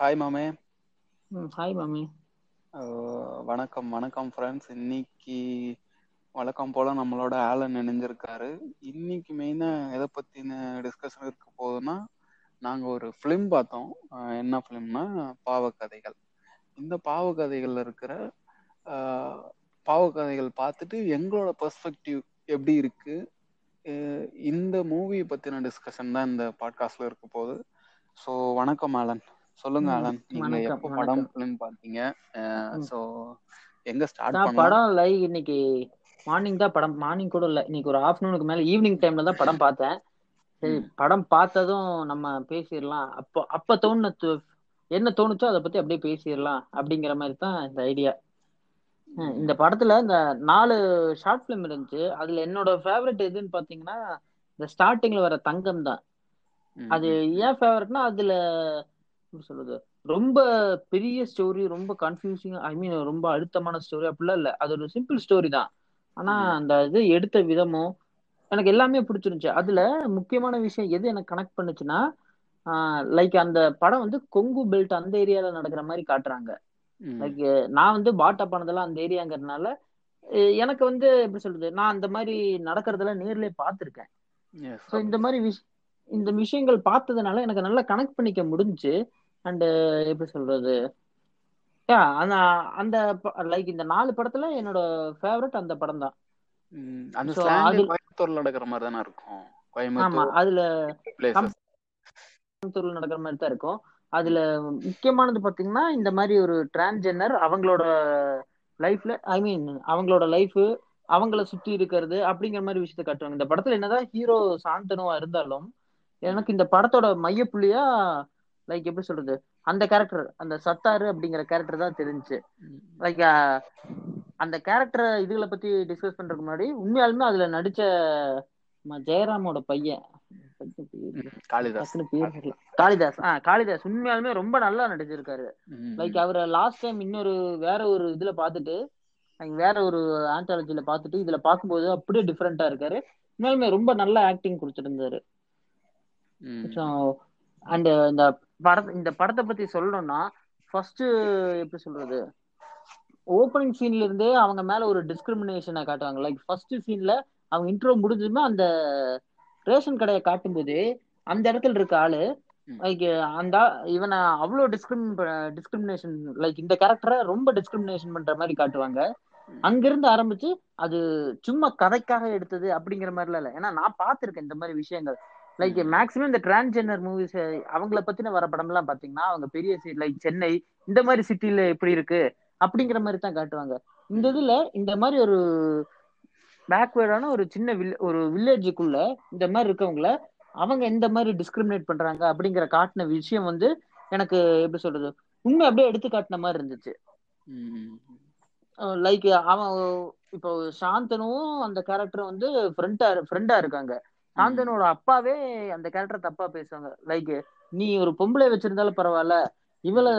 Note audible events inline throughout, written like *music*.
Hi மாமே. ம் hi மாமி. வணக்கம் வணக்கம் ஃப்ரெண்ட்ஸ் இன்னைக்கு வழக்கம் போல நம்மளோட ஆலன் இணைஞ்சிருக்காரு. இன்னைக்கு மெயினா எதை பத்தின டிஸ்கஷன் இருக்க போகுதுன்னா நாங்க ஒரு ஃபிலிம் பார்த்தோம். என்ன ஃபிலிம்னா பாவக்கதைகள். இந்த பாவக்கதைகள்ல இருக்கிற பாவக்கதைகள் பார்த்துட்டு எங்களோட பெர்ஸ்பெக்டிவ் எப்படி இருக்கு? இந்த மூவியை பத்தின டிஸ்கஷன் தான் இந்த பாட்காஸ்ட்ல இருக்க போகுது. ஸோ வணக்கம் ஆலன். சொல்லுங்க ம் ஆலன் நீங்க எப்போ படம் ஃபிலிம் பார்த்தீங்க? ம். ஸோ எங்க ஸ்டார்ட் படம் லை இன்னைக்கு மார்னிங் தான் படம் மார்னிங் கூட இல்லை. இன்னைக்கு ஒரு ஆஃப்டர்நூனுக்கு மேல ஈவினிங் டைம்ல தான் படம் பார்த்தேன். சரி படம் பார்த்ததும் நம்ம பேசிடலாம். அப்போ அப்ப தோணுன என்ன தோணுச்சோ அதை பத்தி அப்படியே பேசிடலாம் அப்படிங்கிற மாதிரி தான் இந்த ஐடியா இந்த படத்துல இந்த நாலு ஷார்ட் ஃபிலிம் இருந்துச்சு. அதுல என்னோட ஃபேவரட் எதுன்னு பாத்தீங்கன்னா இந்த ஸ்டார்டிங்ல வர தங்கம் தான் அது ஏன் ஃபேவரட்னா அதுல சொல்றது? ரொம்ப பெரிய ஸ்டோரி ரொம்ப கன்ஃபியூசிங் ஐ மீன் ரொம்ப அழுத்தமான ஸ்டோரி அப்படிலாம் இல்ல. அது ஒரு சிம்பிள் ஸ்டோரி தான். ஆனா அந்த இது எடுத்த விதமும் எனக்கு எல்லாமே பிடிச்சிருந்துச்சு. அதுல முக்கியமான விஷயம் எது எனக்கு கனெக்ட் பண்ணுச்சுன்னா லைக் அந்த படம் வந்து கொங்கு பெல்ட் அந்த ஏரியால நடக்கிற மாதிரி காட்டுறாங்க. லைக் நான் வந்து பாட்டா பண்ணதெல்லாம் அந்த ஏரியாங்கிறதுனால எனக்கு வந்து எப்படி சொல்றது? நான் அந்த மாதிரி நடக்கிறதெல்லாம் நேர்லயே பார்த்துருக்கேன். இந்த மாதிரி விஷ் இந்த விஷயங்கள் பார்த்ததுனால எனக்கு நல்லா கனெக்ட் பண்ணிக்க முடிஞ்சுச்சு. அண்டு எப்படி சொல்றது? அந்த அந்த லைக் இந்த நாலு படத்துல என்னோட ஃபேவரட் அந்த படம் தான். அந்த கோயம்புத்தூர்ல நடக்கிற மாதிரி தானே இருக்கும். கோயம்புத்தூர் அதுல கோயம்புத்தூர்ல நடக்கிற மாதிரி தான் இருக்கும். அதுல முக்கியமானது பாத்தீங்கன்னா இந்த மாதிரி ஒரு டிரான்ஸ்ஜெண்டர் அவங்களோட லைஃப்ல ஐ மீன் அவங்களோட லைஃப் அவங்கள சுத்தி இருக்கிறது அப்படிங்கிற மாதிரி விஷயத்த காட்டுவாங்க. இந்த படத்துல என்னதான் ஹீரோ சாந்தனுவா இருந்தாலும் எனக்கு இந்த படத்தோட மையப்புள்ளியா லைக் எப்படி சொல்றது? அந்த கேரக்டர் அந்த சத்தாரு அப்படிங்கிற கேரக்டர் தான் தெரிஞ்சுச்சு லைக் அந்த கேரக்டர் இதுகளை பத்தி டிஸ்கஸ் பண்றதுக்கு முன்னாடி உண்மையாலுமே அதுல நடிச்ச ஜெயராமோட பையன். காளிதாஸ். காளிதாஸ். ஆ காளிதாஸ். உண்மையாலுமே ரொம்ப நல்லா நடிச்சிருக்காரு. லைக் அவரை லாஸ்ட் டைம் இன்னொரு வேற ஒரு இதுல பார்த்துட்டு like வேற ஒரு ஆந்தாலஜில பார்த்துட்டு இதுல பார்க்கும்போது அப்படியே டிஃப்ரெண்டா இருக்காரு. உண்மையாலுமே ரொம்ப நல்ல ஆக்டிங் கொடுத்துருந்தாரு. அண்ட் இந்த படத்தை இந்த படத்தை பத்தி சொல்லணும்னா ஃபர்ஸ்ட் எப்படி சொல்றது? ஓப்பனிங் சீன்ல இருந்தே அவங்க மேல ஒரு டிஸ்கிரிமினேஷனை காட்டுவாங்க. லைக் ஃபர்ஸ்ட் சீன்ல அவங்க இன்ட்ரோ முடிஞ்சதுமே அந்த ரேஷன் கடையை காட்டும்போது அந்த இடத்துல இருக்க ஆளு லைக் அந்த இவனை அவ்வளோ டிஸ்கிரிம் டிஸ்கிரிமினேஷன் லைக் இந்த கேரக்டரை ரொம்ப டிஸ்கிரிமினேஷன் பண்ற மாதிரி காட்டுவாங்க. அங்கிருந்து ஆரம்பிச்சு அது சும்மா கதைக்காக எடுத்தது அப்படிங்கிற மாதிரிலாம் இல்லை. ஏன்னா நான் பார்த்திருக்கேன் இந்த மாதிரி விஷயங்கள். லைக் மேக்ஸிமம் இந்த டிரான்ஸ்ஜெண்டர் மூவிஸ் அவங்கள பத்தின வர படம்லாம் பாத்தீங்கன்னா அவங்க பெரிய லைக் சென்னை இந்த மாதிரி சிட்டில எப்படி இருக்கு? அப்படிங்கிற மாதிரி தான் காட்டுவாங்க. இந்த இதுல இந்த மாதிரி ஒரு பேக்வேர்டான ஒரு சின்ன வில் ஒரு வில்லேஜுக்குள்ள இந்த மாதிரி இருக்கவங்கள அவங்க எந்த மாதிரி டிஸ்கிரிமினேட் பண்றாங்க அப்படிங்கிற காட்டின விஷயம் வந்து எனக்கு எப்படி சொல்றது உண்மை அப்படியே எடுத்து காட்டின மாதிரி இருந்துச்சு. லைக் அவன் இப்போ சாந்தனும் அந்த கேரக்டரும் வந்து ஃப்ரெண்டா ஃப்ரெண்டா இருக்காங்க. சாந்தனோட அப்பாவே அந்த கேரக்டர் தப்பா பேசுவாங்க. லைக் நீ ஒரு பொம்பளை வச்சிருந்தாலும் பரவாயில்ல இவளை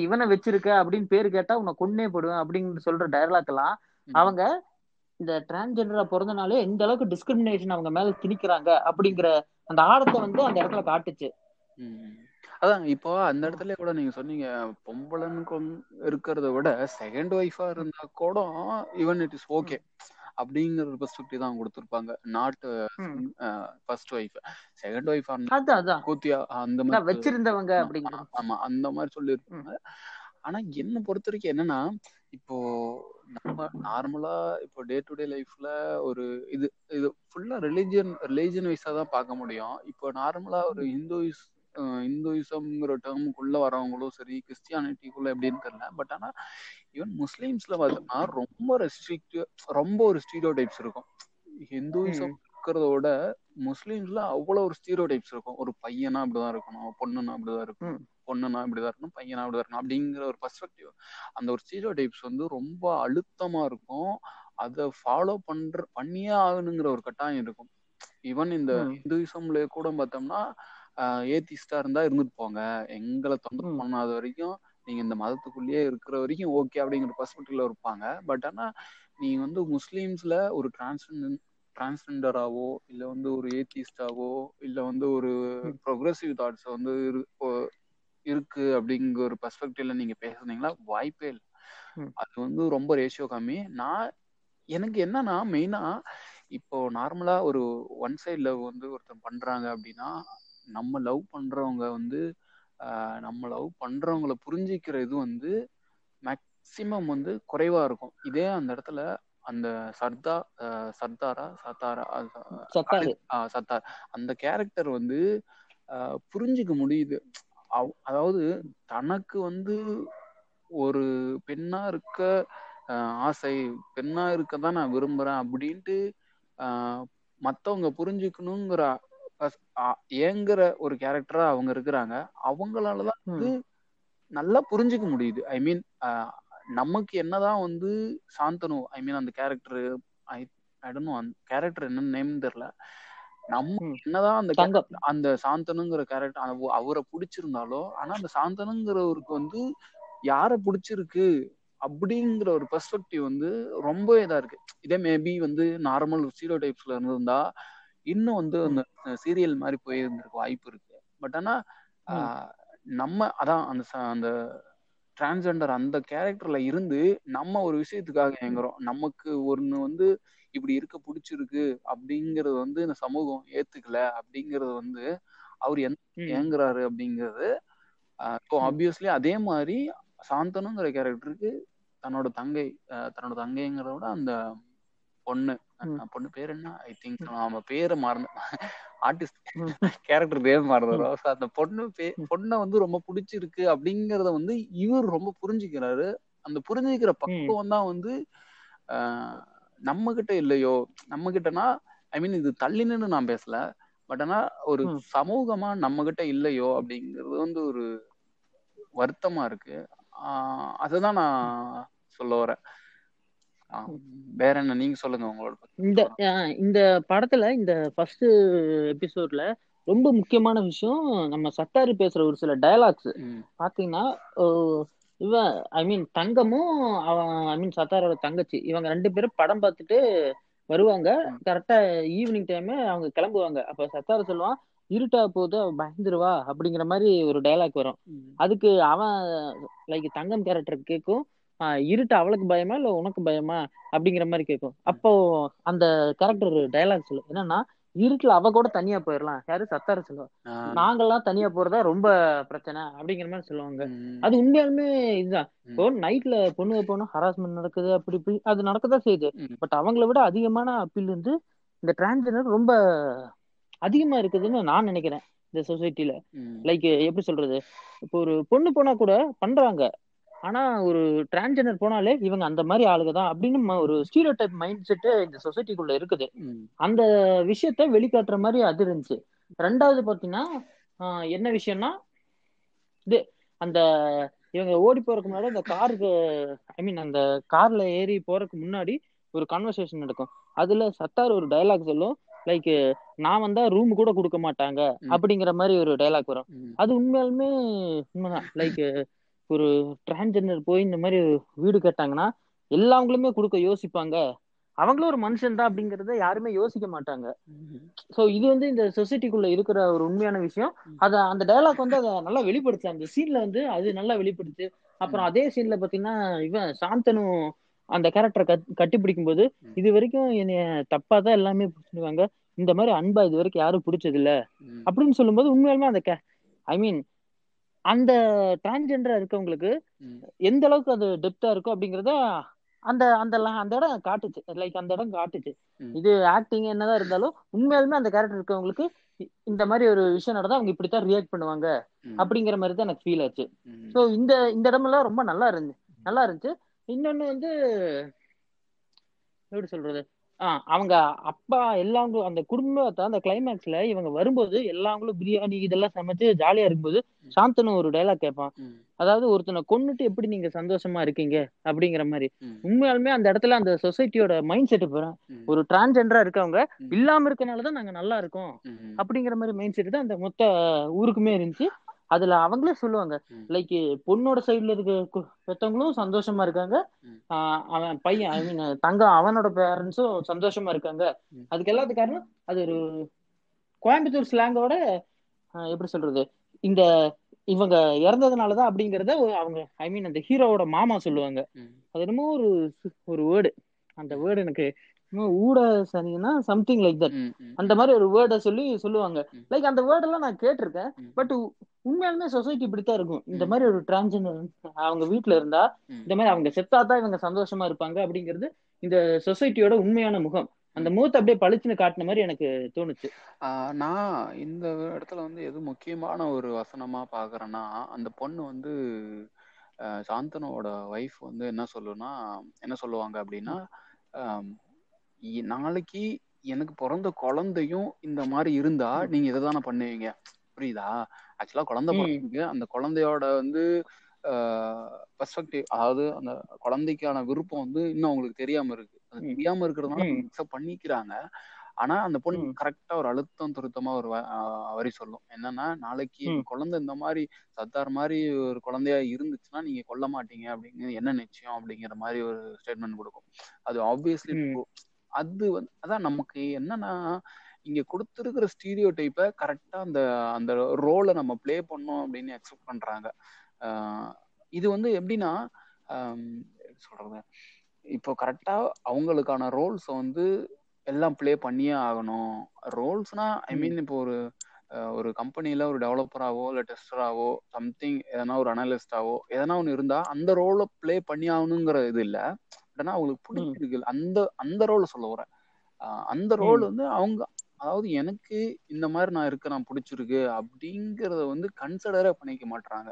இவனை வச்சிருக்க அப்படின்னு பேர் கேட்டா உன்னை கொன்னே போடுவேன் அப்படின்னு சொல்ற டயலாக் எல்லாம் அவங்க இந்த டிரான்ஸ்ஜெண்டரா பிறந்தனாலே எந்த அளவுக்கு டிஸ்கிரிமினேஷன் அவங்க மேல திணிக்கிறாங்க அப்படிங்கிற அந்த ஆழத்தை வந்து அந்த இடத்துல காட்டுச்சு. அதான் இப்போ அந்த இடத்துல கூட நீங்க சொன்னீங்க பொம்பளைன்னு கொன்- இருக்கிறத விட செகண்ட் ஒய்ஃபா இருந்தா கூட ஈவன் இட் இஸ் ஓகே அப்படிங்கிற ஒரு பெர்ஸ்பெக்டிவ் தான் கொடுத்துருப்பாங்க. நாட். ஃபர்ஸ்ட் ஒய்ஃப் செகண்ட் ஒய்ஃபா கூத்தியா அந்த மாதிரி வச்சிருந்தவங்க ஆமா அப்படிங்கிறது ஆமா, அந்த மாதிரி. சொல்லியிருப்பாங்க. ஆனா என்ன பொறுத்த வரைக்கும் என்னன்னா இப்போ நம்ம நார்மலா இப்போ டே டு டே லைஃப்ல ஒரு இது இது ஃபுல்லா ரிலிஜியன் ரிலிஜியன் வைஸா தான் பார்க்க முடியும். இப்போ நார்மலா ஒரு ம். இந்துயிஸ் இந்துயிசம்ங்கிற டேர்முக்குள்ள வரவங்களும் சரி கிறிஸ்டியானிட்டிக்குள்ள எப்படின்னு தெரியல. பட் ஆனா ஈவன் முஸ்லீம்ஸ்ல பார்த்தோம்னா ரொம்ப ரெஸ்ட்ரிக்ட் ரொம்ப ஒரு ஸ்டீரியோ டைப்ஸ் இருக்கும் ஹிந்துயிசம் ம். இருக்கிறத விட முஸ்லீம்ஸ்ல அவ்வளவு ஒரு ஸ்டீரியோ டைப்ஸ் இருக்கும் ஒரு பையனா இப்படிதான் இருக்கணும் பொண்ணுனா இப்படிதான் இருக்கணும் ம். பொண்ணுனா இப்படிதான் இருக்கணும் பையனா இப்படிதான் இருக்கணும் அப்படிங்கிற ஒரு பர்ஸ்பெக்டிவ் அந்த ஒரு ஸ்டீரியோ டைப்ஸ் வந்து ரொம்ப அழுத்தமா இருக்கும் அதை ஃபாலோ பண்ற பண்ணியே ஆகணுங்கிற ஒரு கட்டாயம் இருக்கும் ஈவன் இந்த ம். ஹிந்துயிசம்ல கூட பார்த்தோம்னா ஏத்திஸ்டா இருந்தா இருந்துட்டு போங்க எங்களை தொந்தரவு. பண்ணாத வரைக்கும் நீங்க இந்த மதத்துக்குள்ளேயே இருக்கிற வரைக்கும் ஓகே அப்படிங்கிற பர்ஸ்பெக்டிவ்ல இருப்பாங்க பட் ஆனா நீ வந்து முஸ்லீம்ஸ்ல ஒரு டிரான்ஸ்ஜெண்டர் டிரான்ஸ்ஜெண்டராவோ இல்ல வந்து ஒரு ஏத்திஸ்டாவோ இல்ல வந்து ஒரு. ப்ரொக்ரெசிவ் தாட்ஸ் வந்து இருக்கு அப்படிங்கிற ஒரு பெர்ஸ்பெக்டிவ்ல நீங்க பேசுனீங்களா வாய்ப்பே இல்லை. அது வந்து ரொம்ப ரேஷியோ கம்மி நான் எனக்கு என்னன்னா மெயினா இப்போ நார்மலா ஒரு ஒன் சைடு லவ் வந்து ஒருத்தன் பண்றாங்க அப்படின்னா நம்ம லவ் பண்றவங்க வந்து நம்ம லவ் பண்றவங்கள புரிஞ்சிக்கிற இது வந்து மேக்சிமம் வந்து குறைவா இருக்கும். இதே அந்த இடத்துல அந்த சர்தா சர்தாரா சத்தாரா சத்தாரு. அந்த கேரக்டர் வந்து ஆஹ் புரிஞ்சுக்க முடியுது. அவ்- அதாவது தனக்கு வந்து ஒரு பெண்ணா இருக்க ஆசை பெண்ணா இருக்க தான் நான் விரும்புறேன் அப்படின்ட்டு ஆஹ் மத்தவங்க புரிஞ்சுக்கணுங்கிற ஏங்குற ஒரு கேரக்டரா அவங்க இருக்கிறாங்க. அவங்களாலதான் வந்து நல்லா புரிஞ்சுக்க முடியுது. ஐ மீன் நமக்கு என்னதான் வந்து சாந்தனு ஐ மீன் அந்த கேரக்டர் ஐ அந்த கேரக்டர் என்னன்னு நேம் தெரியல. நம்ம என்னதான் அந்த அந்த சாந்தனுங்கிற கேரக்டர் அவரை பிடிச்சிருந்தாலோ ஆனா அந்த சாந்தனுங்கிறவருக்கு வந்து யாரை பிடிச்சிருக்கு அப்படிங்கிற ஒரு பெர்ஸ்பெக்டிவ் வந்து ரொம்ப இதா இருக்கு. இதே மேபி வந்து நார்மல் ஸ்டீரியோ டைப்ஸ்ல இருந்திருந்தா இன்னும் வந்து அந்த சீரியல் மாதிரி போயிருந்திருக்கு வாய்ப்பு இருக்கு. பட் ஆனா நம்ம அதான் அந்த அந்த டிரான்ஸ்ஜெண்டர் அந்த கேரக்டர்ல இருந்து நம்ம ஒரு விஷயத்துக்காக ம். ஏங்குறோம் நமக்கு ஒண்ணு வந்து இப்படி இருக்க பிடிச்சிருக்கு அப்படிங்கறது வந்து இந்த சமூகம் ஏத்துக்கல அப்படிங்கறது வந்து அவர் எந்த ஏங்குறாரு அப்படிங்கிறது ஸோ ஆப்வியஸ்லி அதே மாதிரி சாந்தனுங்கிற கேரக்டருக்கு தன்னோட தங்கை தன்னோட தங்கைங்கிறத விட அந்த பொண்ணு. பொண்ணு பேர் என்ன? ஐ திங்க் நாம பேரை மறந்து ஆர்டிஸ்ட் கேரக்டர் பேர் மறந்துடும். ஸோ அந்த பொண்ணு பே பொண்ணை வந்து ரொம்ப பிடிச்சிருக்கு அப்படிங்கிறத வந்து இவர் ரொம்ப புரிஞ்சுக்கிறாரு. அந்த புரிஞ்சுக்கிற பக்குவம் தான் வந்து நம்ம கிட்ட இல்லையோ? நம்ம கிட்டனா ஐ மீன் இது தள்ளின்னு நான் பேசல. பட் ஆனா ஒரு சமூகமா நம்ம கிட்ட இல்லையோ? அப்படிங்கிறது வந்து ஒரு வருத்தமா இருக்கு. ஆஹ் அதுதான் நான் சொல்ல வரேன். வேற என்ன? நீங்க சொல்லுங்க உங்களோட இந்த இந்த படத்துல இந்த ஃபர்ஸ்ட் எபிசோட்ல ரொம்ப முக்கியமான விஷயம் நம்ம சத்தாரு பேசுற ஒரு சில டயலாக்ஸ் பாத்தீங்கன்னா இவன் ஐ மீன் தங்கமும் அவன் ஐ மீன் சத்தாரோட தங்கச்சி இவங்க ரெண்டு பேரும் படம் பார்த்துட்டு வருவாங்க. கரெக்டா ஈவினிங் டைம் அவங்க கிளம்புவாங்க. அப்ப சத்தாரு சொல்லுவான் இருட்டா போகுது அவ பயந்துருவா அப்படிங்கிற மாதிரி ஒரு டயலாக் வரும். அதுக்கு அவன் லைக் தங்கம் கேரக்டர் கேட்கும் இருட்டு அவளுக்கு பயமா இல்ல உனக்கு பயமா? அப்படிங்கிற மாதிரி கேட்கும் அப்போ அந்த கேரக்டர் டயலாக் சொல்லும். என்னன்னா இருட்டுல அவ கூட தனியா போயிடலாம். யாரு? சத்தாரு சொல்லுவா நாங்கெல்லாம் தனியா போறதா ரொம்ப பிரச்சனை அப்படிங்கிற மாதிரி சொல்லுவாங்க. அது உண்மையாலுமே இதுதான். இப்போ நைட்ல பொண்ணு போனோம் ஹராஸ்மெண்ட் நடக்குது அப்படி இப்படி அது நடக்கதான் செய்யுது. பட் அவங்கள விட அதிகமான அப்பீல் வந்து இந்த டிரான்ஸ்ஜெண்டர் ரொம்ப அதிகமா இருக்குதுன்னு நான் நினைக்கிறேன் இந்த சொசைட்டில லைக் எப்படி சொல்றது? இப்போ ஒரு பொண்ணு போனா கூட பண்றாங்க. ஆனா ஒரு டிரான்ஸ்ஜெண்டர் போனாலே இவங்க அந்த மாதிரி ஆளுங்க தான் அப்படின்னு ஒரு ஸ்டீரியோ டைப் மைண்ட் செட்டு இந்த சொசைட்டிக்குள்ள இருக்குது. அந்த விஷயத்த வெளிக்காட்டுற மாதிரி அது இருந்துச்சு. ரெண்டாவது பாத்தீங்கன்னா என்ன விஷயம்னா இது அந்த இவங்க ஓடி போறதுக்கு முன்னாடி அந்த காருக்கு ஐ மீன் அந்த கார்ல ஏறி போறதுக்கு முன்னாடி ஒரு கான்வர்சேஷன் நடக்கும். அதுல சத்தார் ஒரு டயலாக் சொல்லும். லைக் நான் வந்தா ரூம் கூட கொடுக்க மாட்டாங்க அப்படிங்கிற மாதிரி ஒரு டயலாக் வரும். அது உண்மையாலுமே உண்மைதான். லைக் ஒரு டிரான்ஸ்ஜெண்டர் போய் இந்த மாதிரி வீடு கேட்டாங்கன்னா எல்லாவங்களுமே கொடுக்க யோசிப்பாங்க. அவங்களும் ஒரு மனுஷன் தான் அப்படிங்கறத யாருமே யோசிக்க மாட்டாங்க. சோ இது வந்து இந்த சொசைட்டிக்குள்ள இருக்கிற ஒரு உண்மையான விஷயம். அத அந்த டயலாக் வந்து அதை நல்லா வெளிப்படுத்து அந்த சீன்ல வந்து அது நல்லா வெளிப்படுத்து. அப்புறம் அதே சீன்ல பாத்தீங்கன்னா இவன் சாந்தனு அந்த கேரக்டரை கட் கட்டி பிடிக்கும் போது இது வரைக்கும் என்னைய தப்பா தான் எல்லாமே சொல்லுவாங்க இந்த மாதிரி அன்பா இது வரைக்கும் யாரும் பிடிச்சது இல்ல அப்படின்னு சொல்லும்போது உண்மையாலுமே அந்த ஐ மீன் அந்த டிரான்ஸ்ஜெண்டரா இருக்கவங்களுக்கு எந்த அளவுக்கு அது டெப்தா இருக்கும் அப்படிங்கறத அந்த அந்த அந்த இடம் காட்டுச்சு. லைக் அந்த இடம் காட்டுச்சு. இது ஆக்டிங் என்னதான் இருந்தாலும் உண்மையாலுமே அந்த கேரக்டர் இருக்கவங்களுக்கு இந்த மாதிரி ஒரு விஷயம் நடந்தா அவங்க இப்படித்தான் ரியாக்ட் பண்ணுவாங்க அப்படிங்கிற மாதிரி தான் எனக்கு ஃபீல் ஆச்சு. ஸோ இந்த இந்த இடமெல்லாம் ரொம்ப நல்லா இருந்துச்சு. நல்லா இருந்துச்சு. இன்னொன்னு வந்து எப்படி சொல்றது? அவங்க அப்பா எல்லாங்களும் அந்த குடும்பத்தை அந்த கிளைமேக்ஸ்ல இவங்க வரும்போது எல்லாங்களும் பிரியாணி இதெல்லாம் சமைச்சு ஜாலியா இருக்கும்போது சாந்தனு ஒரு டைலாக் கேட்பான். அதாவது ஒருத்தனை கொன்னுட்டு எப்படி நீங்க சந்தோஷமா இருக்கீங்க அப்படிங்கிற மாதிரி. உண்மையாலுமே அந்த இடத்துல அந்த சொசைட்டியோட மைண்ட் செட் போறேன் ஒரு டிரான்ஸ்ஜெண்டரா இருக்கவங்க இல்லாம இருக்கனாலதான் நாங்க நல்லா இருக்கோம் அப்படிங்கிற மாதிரி மைண்ட் செட் தான் அந்த மொத்த ஊருக்குமே இருந்துச்சு. அதுல அவங்களே சொல்லுவாங்க லைக் பொண்ணோட சைடுல இருக்க பெத்தவங்களும் சந்தோஷமா இருக்காங்க. அவன் பையன் ஐ மீன் தங்கம் அவனோட பேரண்ட்ஸும் சந்தோஷமா இருக்காங்க. அதுக்கு எல்லாத்துக்கும் காரணம் அது ஒரு கோயம்புத்தூர் ஸ்லாங்கோட எப்படி சொல்றது இந்த இவங்க இறந்ததுனாலதான் அப்படிங்கறத அவங்க ஐ மீன் அந்த ஹீரோவோட மாமா சொல்லுவாங்க. அது என்னமோ ஒரு ஒரு வேர்டு அந்த வேர்டு எனக்கு ஊட சனினா சம்திங் லைக் தட் அந்த மாதிரி ஒரு வேர்டை சொல்லி சொல்லுவாங்க. லைக் அந்த வேர்டெல்லாம் நான் கேட்டிருக்கேன். பட் உண்மையாலுமே சொசைட்டி இப்படித்தான் இருக்கும். இந்த. மாதிரி ஒரு டிரான்ஜெண்டர் அவங்க வீட்ல இருந்தா. இந்த மாதிரி அவங்க செத்தாதான் இவங்க சந்தோஷமா இருப்பாங்க அப்படிங்கிறது இந்த சொசைட்டியோட உண்மையான முகம். அந்த முகத்தை அப்படியே பளிச்சுன்னு காட்டின மாதிரி எனக்கு தோணுச்சு. நான் இந்த இடத்துல வந்து எது முக்கியமான ஒரு வசனமா பாக்குறேன்னா அந்த பொண்ணு வந்து ஆஹ் சாந்தனுவோட ஒய்ஃப் வந்து என்ன சொல்லுனா என்ன சொல்லுவாங்க அப்படின்னா நாளைக்கு எனக்கு பிறந்த குழந்தையும் இந்த மாதிரி இருந்தா. நீங்க இதை தானே பண்ணுவீங்க புரியுதா ஆக்சுவலா குழந்தை ம். பிறந்திருக்கு அந்த குழந்தையோட வந்து பெர்ஸ்பெக்டிவ் அதாவது அந்த குழந்தைக்கான விருப்பம் வந்து இன்னும் அவங்களுக்கு தெரியாம இருக்கு அது. தெரியாம இருக்கிறதுனால ம். அக்செப்ட் பண்ணிக்கிறாங்க ஆனா அந்த பொண்ணு. கரெக்டா ஒரு அழுத்தம் திருத்தமா ஒரு வரி சொல்லும் என்னன்னா நாளைக்கு குழந்தை இந்த மாதிரி சத்தார் மாதிரி ஒரு குழந்தையா இருந்துச்சுன்னா நீங்க கொல்ல மாட்டீங்க அப்படிங்கிறது என்ன நிச்சயம் அப்படிங்கிற மாதிரி ஒரு ஸ்டேட்மெண்ட் கொடுக்கும் அது ஆப்வியஸ்லி. அது வந்து அதான் நமக்கு என்னன்னா இங்க கொடுத்துருக்கிற ஸ்டீரியோ டைப்பை கரெக்டா அந்த அந்த ரோலை நம்ம ப்ளே பண்ணோம் அப்படின்னு அக்செப்ட் பண்றாங்க. இது வந்து எப்படின்னா சொல்றது? இப்போ கரெக்டா அவங்களுக்கான ரோல்ஸை வந்து எல்லாம் ப்ளே பண்ணியே ஆகணும். ரோல்ஸ்னா ஐ. மீன் இப்போ ஒரு ஒரு கம்பெனில ஒரு டெவலப்பராவோ இல்லை டெஸ்டராவோ சம்திங் எதனா ஒரு அனலிஸ்டாவோ எதனா ஒன்று இருந்தா அந்த ரோலை ப்ளே பண்ணி ஆகணுங்கிற இது இல்லை. ஏன்னா அவங்களுக்கு. பிடிச்சிருக்கு அந்த அந்த ரோலை சொல்ல வரேன் ஆஹ் அந்த ரோல். வந்து அவங்க அதாவது எனக்கு இந்த மாதிரி நான் இருக்க நான் பிடிச்சிருக்கு அப்படிங்கறத வந்து கன்சிடரே பண்ணிக்க மாட்றாங்க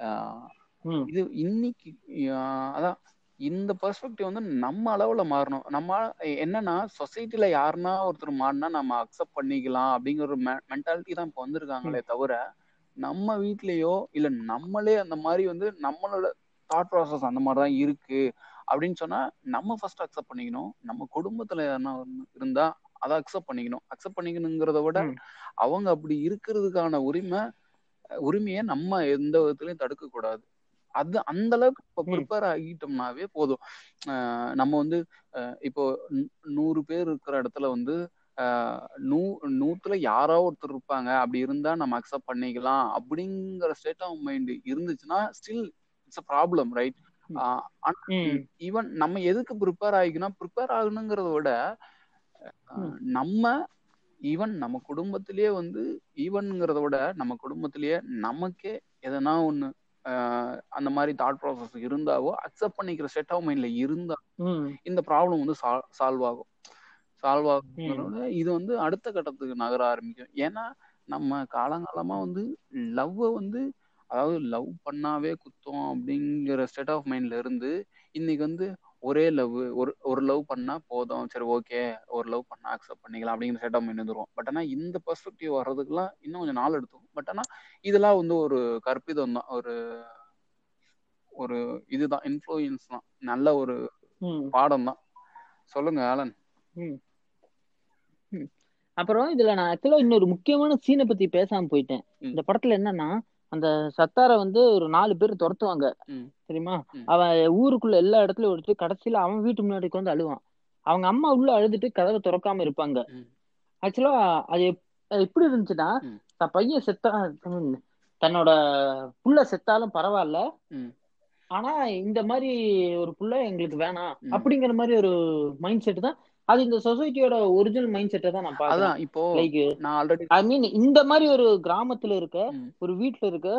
ஆஹ் ம். இது இன்னைக்கு அதான் இந்த பெர்ஸ்பெக்டிவ் வந்து நம்ம அளவுல மாறணும் நம்ம என்னன்னா சொசைட்டில யாருன்னா ஒருத்தர் மாறினா நம்ம அக்செப்ட் பண்ணிக்கலாம் அப்படிங்கிற ஒரு மென்டாலிட்டி தான் இப்போ. வந்திருக்காங்களே தவிர நம்ம வீட்லயோ இல்ல நம்மளே அந்த மாதிரி வந்து நம்மளோட தாட் ப்ராசஸ் அந்த மாதிரி தான் இருக்கு அப்படின்னு சொன்னா நம்ம ஃபர்ஸ்ட் அக்செப்ட் பண்ணிக்கணும் நம்ம குடும்பத்துல ஒண்ணு இருந்தா அதை அக்செப்ட் பண்ணிக்கணும் அக்செப்ட் பண்ணிக்கணுங்கிறத விட. அவங்க அப்படி இருக்கிறதுக்கான உரிமை உரிமையை நம்ம எந்த விதத்துலயும் தடுக்க கூடாது அது அந்த அளவுக்கு இப்போ. ப்ரிப்பேர் ஆகிட்டோம்னாவே போதும் நம்ம வந்து இப்போ நூறு பேர் இருக்கிற இடத்துல வந்து நூ நூத்துல யாரோ ஒருத்தர் இருப்பாங்க அப்படி இருந்தா நம்ம அக்செப்ட் பண்ணிக்கலாம் அப்படிங்கிற ஸ்டேட் ஆஃப் மைண்ட் இருந்துச்சுன்னா still it's a problem right. Even நம்ம எதுக்கு ப்ரிப்பேர் ஆகிக்கணும்? ப்ரிப்பேர் ஆகணுங்கிறத விட நம்ம ஈவன் நம்ம குடும்பத்திலேயே வந்து ஈவன்ங்கிறத விட நம்ம குடும்பத்திலேயே நமக்கே எதனா ஒண்ணு அந்த மாதிரி தாட் ப்ராசஸ் இருந்தாவோ அக்செப்ட் பண்ணிக்கிற செட் ஆஃப் மைண்ட்ல இருந்தா. இந்த ப்ராப்ளம் வந்து சால்வ் ஆகும். சால்வ் ம். ஆகுங்கிறத இது வந்து அடுத்த கட்டத்துக்கு நகர ஆரம்பிக்கும். ஏன்னா நம்ம காலங்காலமா வந்து லவ்வை வந்து அதாவது லவ் பண்ணாவே குத்தம் அப்படிங்கிற ஸ்டேட் ஆஃப் மைண்ட்ல இருந்து இன்னைக்கு வந்து ஒரே லவ் ஒரு ஒரு லவ் பண்ணா போதும். சரி ஓகே ஒரு லவ் பண்ணா அக்செப்ட் பண்ணிக்கலாம் அப்படிங்கிற செட் ஆஃப் மைண்ட் வந்துரும் பட் ஆனா இந்த பெர்ஸ்பெக்டிவ் வர்றதுக்குலாம் இன்னும் கொஞ்சம் நாள் எடுக்கும் பட் ஆனா இதெல்லாம் வந்து ஒரு கற்பிதம் தான். ஒரு ஒரு இதுதான். இன்ஃப்ளூயன்ஸ் தான். நல்ல ஒரு. பாடம் தான். சொல்லுங்க ஆலன். அப்புறம் இதுல நான் ஆக்சுவலா இன்னொரு முக்கியமான சீனை பத்தி பேசாம போயிட்டேன். இந்த படத்துல என்னன்னா அந்த சத்தார வந்து ஒரு நாலு பேர் துரத்துவாங்க. தெரியுமா. அவன் ஊருக்குள்ள எல்லா இடத்துலயும் ஓடிட்டு கடைசியில அவன் வீட்டு முன்னாடி வந்து அழுவான் அவங்க அம்மா உள்ள அழுதுட்டு கதவை திறக்காம இருப்பாங்க. ஆக்சுவலா அது எப்- அது எப்படி இருந்துச்சுன்னா. தன் பையன் செத்தா தன்னோட புள்ள செத்தாலும் பரவாயில்ல. ஆனா இந்த மாதிரி ஒரு புள்ள எங்களுக்கு வேணாம். அப்படிங்கிற மாதிரி ஒரு மைண்ட் செட் தான் அது இந்த சொசைட்டியோட ஒரிஜினல் மைண்ட் செட்டை தான் நான் பாக்குறேன் இப்போ லைக் நான் ஆல்ரெடி ஐ மீன் இந்த மாதிரி ஒரு கிராமத்துல இருக்க ஒரு வீட்ல இருக்க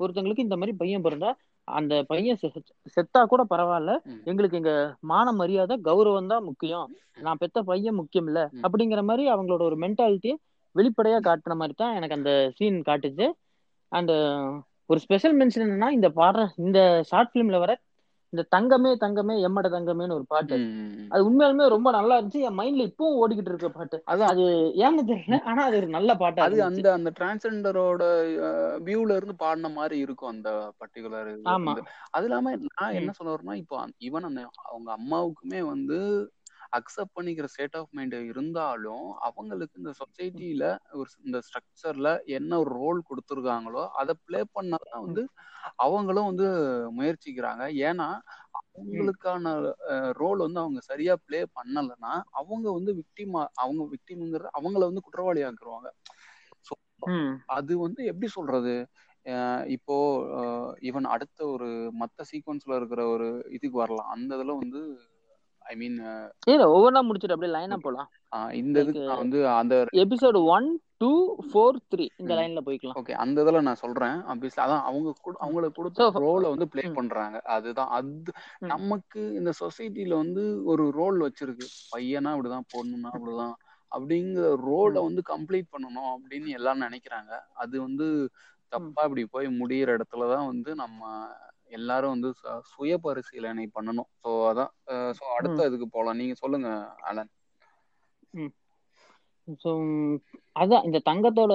ஒருத்தங்களுக்கு இந்த மாதிரி பையன் பிறந்தா அந்த பையன் செத்தா கூட பரவாயில்ல. எங்களுக்கு எங்க மான மரியாதை கௌரவம் தான் முக்கியம். நான் பெத்த பையன் முக்கியம் இல்ல. அப்படிங்கிற மாதிரி அவங்களோட ஒரு மென்டாலிட்டியை வெளிப்படையா காட்டுன மாதிரி தான் எனக்கு அந்த சீன் காட்டுச்சு. அண்ட் ஒரு ஸ்பெஷல் மென்ஷன் என்னன்னா இந்த பாடுற இந்த ஷார்ட் பிலிம்ல வர இந்த தங்கமே தங்கமே எம்மட தங்கமேன்னு ஒரு பாட்டு அது. உண்மையாலுமே ரொம்ப நல்லா இருந்துச்சு. என் மைண்ட்ல இப்பவும் ஓடிக்கிட்டு இருக்க பாட்டு. அதான் அது ஏன்னு தெரியல ஆனா அது ஒரு நல்ல பாட்டா அது அந்த அந்த டிரான்ஸ்ஜெண்டரோட வியூல இருந்து பாடின மாதிரி இருக்கும் அந்த பர்டிகுலர் ஆமா. அது இல்லாம நான் என்ன சொல்ல வரேன்னா இப்போ ஈவன் அந்த அவங்க அம்மாவுக்குமே வந்து அக்செப்ட் பண்ணிக்கிற ஸ்டேட் ஆஃப் மைண்ட் இருந்தாலும் அவங்களுக்கு இந்த சொசைட்டில ஒரு இந்த ஸ்ட்ரக்சர்ல என்ன ஒரு ரோல் கொடுத்துருக்காங்களோ அதை ப்ளே பண்ணாதான் வந்து அவங்களும் வந்து முயற்சிக்கிறாங்க. ஏன்னா அவங்களுக்கான ரோல் வந்து அவங்க சரியா ப்ளே பண்ணலைன்னா அவங்க வந்து விக்டிமா அவங்க விக்டிம்ங்கிற அவங்கள வந்து குற்றவாளி ஆக்குருவாங்க அது வந்து எப்படி சொல்றது? இப்போ ஈவன் அடுத்த ஒரு மத்த சீக்வன்ஸ்ல இருக்கிற ஒரு இதுக்கு வரலாம். அந்த இதுல வந்து ஐ மீன் இல்ல ஒவ்வொன்றா முடிச்சிட்டு அப்படியே லைனா போலாம். இந்த இதுக்கு நான் வந்து அந்த episode one two four three இந்த லைன்ல போய்க்கலாம். ஓகே அந்த இதுல நான் சொல்றேன். ஆப்வியஸ்லி அதான் அவங்க கூட அவங்களுக்கு கொடுத்த ரோலை வந்து ப்ளே பண்றாங்க. அதுதான். அது நமக்கு இந்த சொசைட்டில வந்து ஒரு ரோல் வச்சிருக்கு. பையனா அப்படிதான் பொண்ணுனா அப்படிதான் அப்படிங்கிற ரோலை வந்து கம்ப்ளீட் பண்ணணும் அப்படின்னு எல்லாரும் நினைக்கிறாங்க. அது வந்து தப்பா இப்படி போய் முடியிற இடத்துலதான் வந்து நம்ம எல்லாரும் வந்து சுய பரிசீலனை பண்ணணும். ஸோ அதான் ஸோ அடுத்த இதுக்கு போகலாம் நீங்க சொல்லுங்க அலன் ஸோ அதான் இந்த தங்கத்தோட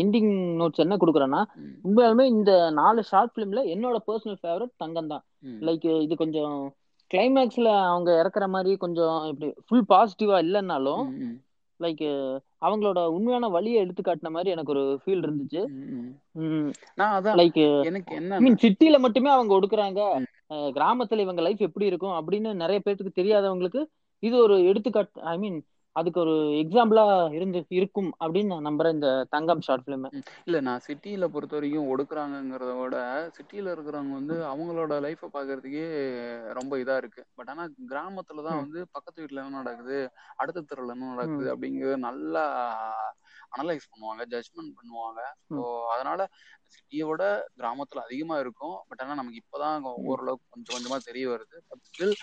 எண்டிங் நோட்ஸ் என்ன கொடுக்குறேன்னா உண்மையாலுமே இந்த நாலு ஷார்ட் ஃபிலிம்ல என்னோட பர்சனல் ஃபேவரட் தங்கம் தான் லைக் இது கொஞ்சம் கிளைமேக்ஸ்ல அவங்க இறக்குற மாதிரி கொஞ்சம் இப்படி ஃபுல் பாசிட்டிவா இல்லைன்னாலும் லைக் அவங்களோட உண்மையான வழியை எடுத்து காட்டின மாதிரி எனக்கு ஒரு ஃபீல் இருந்துச்சு. லைக் எனக்கு என்ன மீன் சிட்டில மட்டுமே அவங்க ஒடுக்குறாங்க. கிராமத்துல இவங்க லைஃப் எப்படி இருக்கும் அப்படின்னு நிறைய பேருக்கு தெரியாதவங்களுக்கு இது ஒரு எடுத்துக்காட்டு ஐ மீன் அதுக்கு ஒரு எக்ஸாம்பிளா இருந்து இருக்கும் அப்படின்னு நான் நம்புறேன் இந்த தங்கம் ஷார்ட் பிலிம் இல்ல நான் சிட்டில பொறுத்த வரைக்கும் ஒடுக்குறாங்கிறத விட சிட்டில இருக்கிறவங்க வந்து அவங்களோட லைஃப பாக்குறதுக்கே ரொம்ப இதா இருக்கு. பட் ஆனா கிராமத்துலதான் வந்து பக்கத்து வீட்டுல என்ன நடக்குது அடுத்த தெருல என்ன நடக்குது அப்படிங்கறது நல்லா அனலைஸ் பண்ணுவாங்க ஜட்ஜ்மெண்ட் பண்ணுவாங்க. ஸோ அதனால சிட்டியை விட கிராமத்துல அதிகமா இருக்கும். பட் ஆனா நமக்கு இப்பதான் ஓரளவுக்கு கொஞ்சம் கொஞ்சமா தெரிய வருது. பட் ஸ்டில்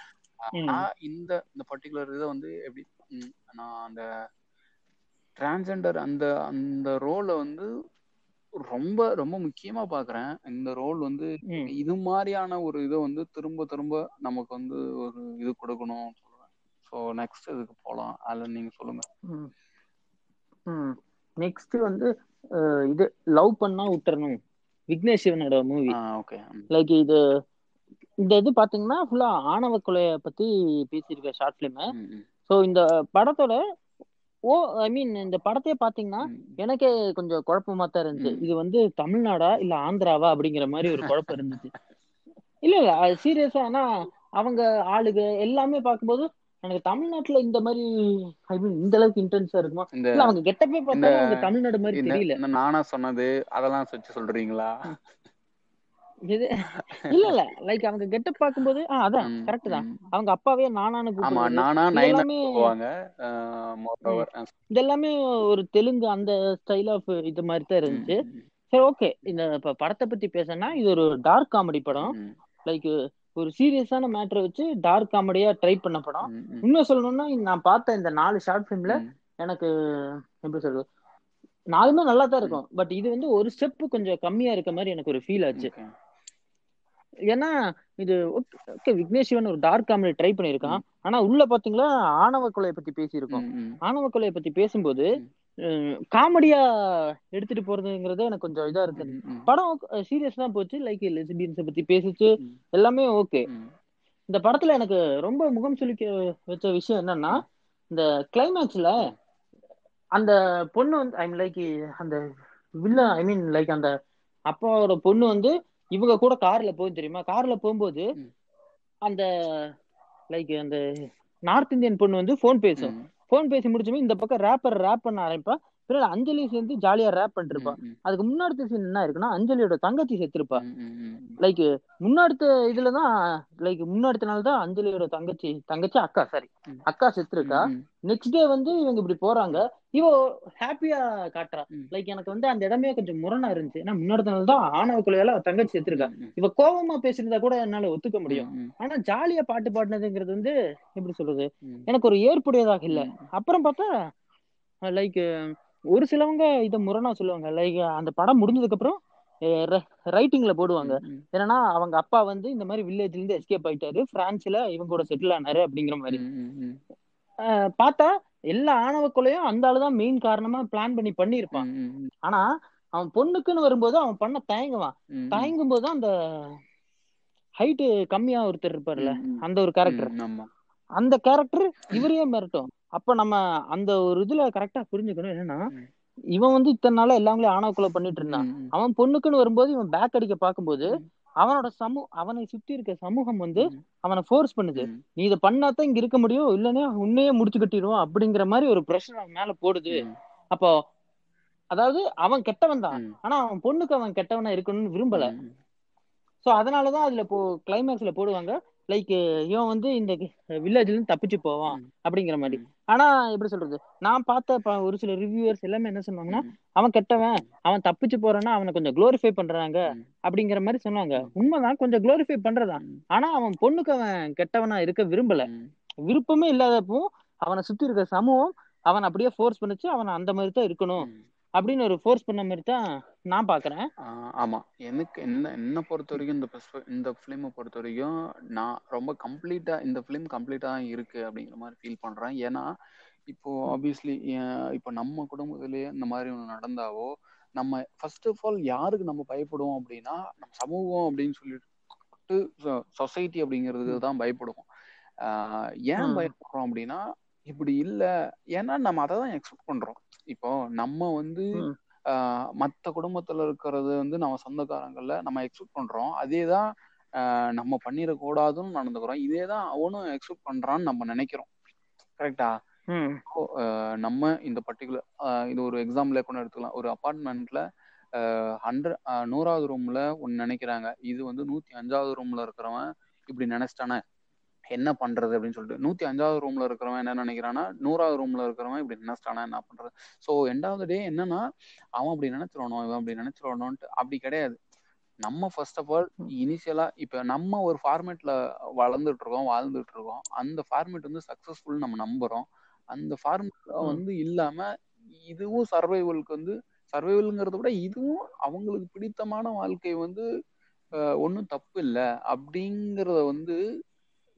இந்த இந்த பர்டிகுலர் இதை வந்து எப்படி நான் அந்த டிரான்ஸெண்டர் அந்த அந்த ரோலை வந்து ரொம்ப ரொம்ப முக்கியமா பாக்குறேன். இந்த ரோல் வந்து இது மாதிரியான ஒரு இதை வந்து திரும்ப திரும்ப நமக்கு வந்து ஒரு இது கொடுக்கணும் சொல்லுவேன் ஸோ நெக்ஸ்ட் இதுக்கு போகலாம் அதில் நீங்க சொல்லுங்க. நெக்ஸ்ட் வந்து இது லவ் பண்ணா விட்டுறணும் விக்னேஷ் சிவனோட மூவி ஓகே லைக் இது இந்த இது பாத்தீங்கன்னா ஃபுல்லா ஆணவ கொலைய பத்தி பேசியிருக்க ஷார்ட் பிலிம் ஸோ இந்த படத்தோட ஓ ஐ மீன் இந்த படத்தையே பாத்தீங்கன்னா எனக்கே கொஞ்சம் குழப்பமா தான் இருந்துச்சு இது வந்து தமிழ்நாடா இல்ல ஆந்திராவா அப்படிங்கிற மாதிரி ஒரு குழப்பம் இருந்துச்சு. *laughs* இல்ல இல்ல சீரியஸா ஆனா அவங்க ஆளுக எல்லாமே பார்க்கும்போது எனக்கு தமிழ்நாட்டுல இந்த மாதிரி ஐ மீன் இந்த அளவுக்கு இன்டென்ஸா இருக்குமா? இல்ல அவங்க கெட்டப்பே பார்த்தா அவங்க தமிழ்நாடு மாதிரி தெரியல. நானா சொன்னது அதெல்லாம் வச்சு சொல்றீங்களா? இது *laughs* இல்ல இல்ல. லைக் அவங்க கெட்ட பாக்கும்போது அதான் கரெக்ட் தான். அவங்க அப்பாவே நானானு எல்லாமே இதெல்லாமே ஒரு தெலுங்கு அந்த ஸ்டைல் ஆஃப் இது மாதிரி தான் இருந்துச்சு. சரி ஓகே இந்த இப்ப படத்தை பத்தி பேசனா இது ஒரு டார்க் காமெடி படம். லைக் ஒரு சீரியஸான மேட்டரை வச்சு டார்க் காமெடியா ட்ரை பண்ண படம். இன்னும் சொல்லணும்னா நான் பார்த்த இந்த நாலு ஷார்ட் பிலிம்ல எனக்கு எப்படி சொல்றது நாலுமே நல்லா தான் இருக்கும். பட் இது வந்து ஒரு ஸ்டெப் கொஞ்சம் கம்மியா இருக்க மாதிரி எனக்கு ஒரு ஃபீல் ஆச்சு. ஏன்னா இது ஓகே விக்னேஷ் சிவன் ஒரு டார்க் காமெடி ட்ரை பண்ணிருக்கான் ஆனா உள்ள பாத்தீங்களா ஆணவ கொலையை பத்தி பேசியிருக்கோம். ஆணவ கொலையை பத்தி பேசும்போது காமெடியா எடுத்துட்டு போறதுங்கிறது எனக்கு கொஞ்சம் இதா இருக்கு படம் சீரியஸ் தான் போச்சு. லைக் லெசிபியன்ஸை பத்தி பேசிச்சு. எல்லாமே ஓகே இந்த படத்துல எனக்கு ரொம்ப முகம் சுளிக்க வச்ச விஷயம் என்னன்னா இந்த கிளைமேக்ஸ்ல அந்த பொண்ணு வந்து ஐ மீன் லைக் அந்த வில்ல ஐ மீன் லைக் அந்த அப்பாவோட பொண்ணு வந்து இவங்க கூட கார்ல போகும் தெரியுமா? கார்ல போகும்போது அந்த லைக் அந்த நார்த் இந்தியன் பொண்ணு வந்து போன் பேசும். போன் பேசி முடிச்சுமே இந்த பக்கம் ரேப்பர் ரேப் பண்ண ஆரம்பிப்பா. பிறகு அஞ்சலி சேர்ந்து ஜாலியா ரேப் பண்ணிட்டு இருப்பா அதுக்கு முன்னாடி சீன் என்ன இருக்குன்னா அஞ்சலியோட தங்கச்சி செத்துருப்பா. லைக் முன்னாடி இதுலதான் லைக் முன்னாடி நாள் தான் அஞ்சலியோட தங்கச்சி தங்கச்சி அக்கா சாரி அக்கா செத்துருக்கா. நெக்ஸ்ட் டே வந்து இவங்க இப்படி போறாங்க. இவ ஹாப்பியா காட்டுறா. லைக் எனக்கு வந்து அந்த இடமே கொஞ்சம் முரணா இருந்துச்சு. ஏன்னா முன்னாடி நாள் தான் ஆணவ கொலையால தங்கச்சி செத்துருக்கா. இவ கோபமா பேசியிருந்தா கூட என்னால ஒத்துக்க முடியும். ஆனா ஜாலியா பாட்டு பாடினதுங்கிறது வந்து எப்படி சொல்றது? எனக்கு ஒரு ஏற்புடையதாக இல்ல. அப்புறம் பார்த்தா லைக் ஒரு சிலவங்க இத முரணா சொல்லுவாங்க. லைக் அந்த படம் முடிஞ்சதுக்கு அப்புறம் ரைட்டிங்ல போடுவாங்க. ஏன்னா அவங்க அப்பா வந்து இந்த மாதிரி வில்லேஜ்ல இருந்து எஸ்கேப் ஆயிட்டாரு. பிரான்ஸ்ல இவங்க கூட செட்டில் ஆனாரு அப்படிங்கிற மாதிரி. பார்த்தா எல்லா ஆணவ கொலையும் அந்த ஆளுதான் மெயின் காரணமா பிளான் பண்ணி பண்ணிருப்பான் ஆனா அவன் பொண்ணுக்குன்னு வரும்போது அவன் பண்ண தயங்குவான். தயங்கும் போது அந்த ஹைட்டு கம்மியா ஒருத்தர் இருப்பார்ல அந்த ஒரு கேரக்டர் அந்த கேரக்டர் இவரையே மிரட்டும். அப்ப நம்ம அந்த ஒரு இதுல கரெக்டா புரிஞ்சுக்கணும். என்னன்னா இவன் வந்து இத்தனை நாள எல்லாங்களே ஆணவக்குள்ள பண்ணிட்டு இருந்தான். அவன் பொண்ணுக்குன்னு வரும்போது இவன் பேக் அடிக்க பாக்கும்போது அவனோட சமூ அவனை சுத்தி இருக்க சமூகம் வந்து அவனை ஃபோர்ஸ் பண்ணுது. நீ இதை பண்ணாதான் இங்க இருக்க முடியும். இல்லன்னா உன்னையே முடிச்சு கட்டிடுவோம் அப்படிங்கிற மாதிரி ஒரு பிரஷர் அவன் மேல போடுது. அப்போ அதாவது அவன் கெட்டவன் தான். ஆனா அவன் பொண்ணுக்கு அவன் கெட்டவனா இருக்கணும்னு விரும்பல. சோ அதனாலதான் அதுல இப்போ கிளைமேக்ஸ்ல போடுவாங்க. லைக் இவன் வந்து இந்த வில்லேஜ்ல இருந்து தப்பிச்சு போவான் அப்படிங்கிற மாதிரி. ஆனா எப்படி சொல்றது? நான் பார்த்த ஒரு சில ரிவ்யூவர்ஸ் எல்லாமே என்ன சொன்னாங்கன்னா அவன் கெட்டவன் அவன் தப்பிச்சு போறான்னா அவனை கொஞ்சம் குளோரிஃபை பண்றாங்க அப்படிங்கிற மாதிரி சொன்னாங்க. உண்மைதான் கொஞ்சம் குளோரிஃபை பண்றதான். ஆனா அவன் பொண்ணுக்கு அவன் கெட்டவனா இருக்க விரும்பல. விருப்பமே இல்லாதப்போ அவனை சுத்தி இருக்க சமூகம் அவன் அப்படியே ஃபோர்ஸ் பண்ணுச்சு அவன் அந்த மாதிரி தான் இருக்கணும். அப்படின்னு ஒரு ஃபோர்ஸ் பண்ண மாதிரி தான் நான் பாக்குறேன். ஆமா. எனக்கு என்ன என்ன பொறுத்த வரைக்கும் இந்த இந்த ஃபிலிமை பொறுத்த வரைக்கும் நான் ரொம்ப கம்ப்ளீட்டா இந்த ஃபிலிம் கம்ப்ளீட்டா தான் இருக்கு அப்படிங்கிற மாதிரி ஃபீல் பண்றேன். ஏன்னா இப்போ ஆப்வியஸ்லி இப்போ நம்ம குடும்பத்திலேயே இந்த மாதிரி ஒன்று நடந்தாவோ நம்ம ஃபர்ஸ்ட் ஆஃப் ஆல் யாருக்கு நம்ம பயப்படுவோம் அப்படின்னா நம்ம சமூகம் அப்படின்னு சொல்லிட்டு சொசைட்டி அப்படிங்கிறதுக்கு தான் பயப்படுவோம். ஏன். பயப்படுறோம் அப்படின்னா இப்படி இல்லை. ஏன்னா நம்ம அதை தான் எக்ஸ்பெக்ட் பண்றோம். இப்போ நம்ம வந்து ம். ஆஹ் மத்த குடும்பத்துல இருக்கிறது வந்து நம்ம சொந்தக்காரங்கள்ல நம்ம எக்ஸ்பெக்ட் பண்றோம். அதே தான் நம்ம பண்ணிடக்கூடாதுன்னு நடந்துக்கிறோம். இதே தான் அவனும் எக்ஸ்பெக்ட் பண்றான்னு நம்ம நினைக்கிறோம். கரெக்டா. நம்ம இந்த பர்டிகுலர் இது ஒரு எக்ஸாம்பிள் கூட எடுத்துக்கலாம். ஒரு அப்பார்ட்மெண்ட்ல ஹண்ட்ரட் நூறாவது ரூம்ல ஒன்னு நினைக்கிறாங்க. இது வந்து நூத்தி அஞ்சாவது ரூம்ல இருக்கிறவன் இப்படி நினைச்சிட்டானே. என்ன பண்றது அப்படின்னு சொல்லிட்டு. நூத்தி அஞ்சாவது ரூம்ல இருக்கிறவன் என்ன நினைக்கிறான்னா நூறாவது ரூம்ல இருக்கிறவன் இப்படி நினைச்சிட்டானா என்ன பண்றது? ஸோ எண்டாவது டே என்னன்னா அவன் அப்படி நினைச்சிடணும் இவன் அப்படி நினைச்சிடணும்ட்டு அப்படி கிடையாது. நம்ம ஃபர்ஸ்ட் ஆஃப் ஆல் இனிஷியலா இப்ப நம்ம ஒரு ஃபார்மேட்ல வளர்ந்துட்டு இருக்கோம் வாழ்ந்துட்டு இருக்கோம். அந்த ஃபார்மேட் வந்து சக்சஸ்ஃபுல் நம்ம நம்புறோம். அந்த ஃபார்மேட்ல. வந்து இல்லாம இதுவும் சர்வைவலுக்கு வந்து சர்வைவல்ங்கிறத விட இதுவும் அவங்களுக்கு பிடித்தமான வாழ்க்கை வந்து ஒன்றும் தப்பு இல்லை. அப்படிங்கிறத வந்து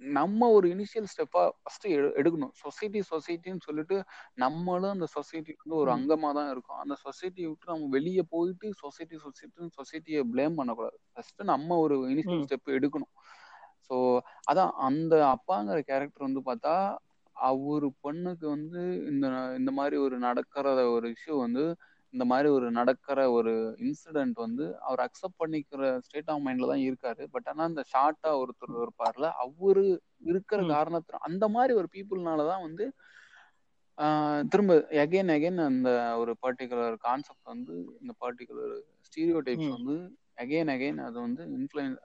நம்ம ஒரு இனிஷியல் ஸ்டெப்பா ஃபர்ஸ்ட் எடுக்கணும் சொசைட்டி சொசைட்டின்னு சொல்லிட்டு நம்மளும் அந்த சொசைட்டிக்கு வந்து ஒரு. அங்கமா தான் இருக்கும் அந்த சொசைட்டியை விட்டு நம்ம வெளியே போயிட்டு சொசைட்டி சொசைட்டின்னு சொசைட்டியை ப்ளேம் பண்ணக்கூடாது ஃபர்ஸ்ட் நம்ம ஒரு இனிஷியல். ஸ்டெப் எடுக்கணும் ஸோ அதான் அந்த அப்பாங்கிற கேரக்டர் வந்து பார்த்தா அவரு பொண்ணுக்கு வந்து இந்த இந்த மாதிரி ஒரு நடக்கிற ஒரு இஷ்யூ வந்து இந்த மாதிரி ஒரு நடக்கிற ஒரு இன்சிடென்ட் வந்து அவர் அக்செப்ட் பண்ணிக்கிற ஸ்டேட் ஆஃப் மைண்ட்ல தான் இருக்காரு பட் ஆனா அந்த ஷார்ட்டா ஒருத்தர் இருப்பார்ல அவரு இருக்கிற. காரணத்துல அந்த மாதிரி ஒரு பீப்புள்னாலதான் வந்து திரும்ப எகைன் எகைன் அந்த ஒரு பர்டிகுலர் கான்செப்ட் வந்து இந்த பர்டிகுலர் ஸ்டீரியோ டைப்ஸ். வந்து எகைன் எகைன் அது வந்து இன்ஃப்ளூயன்ஸ்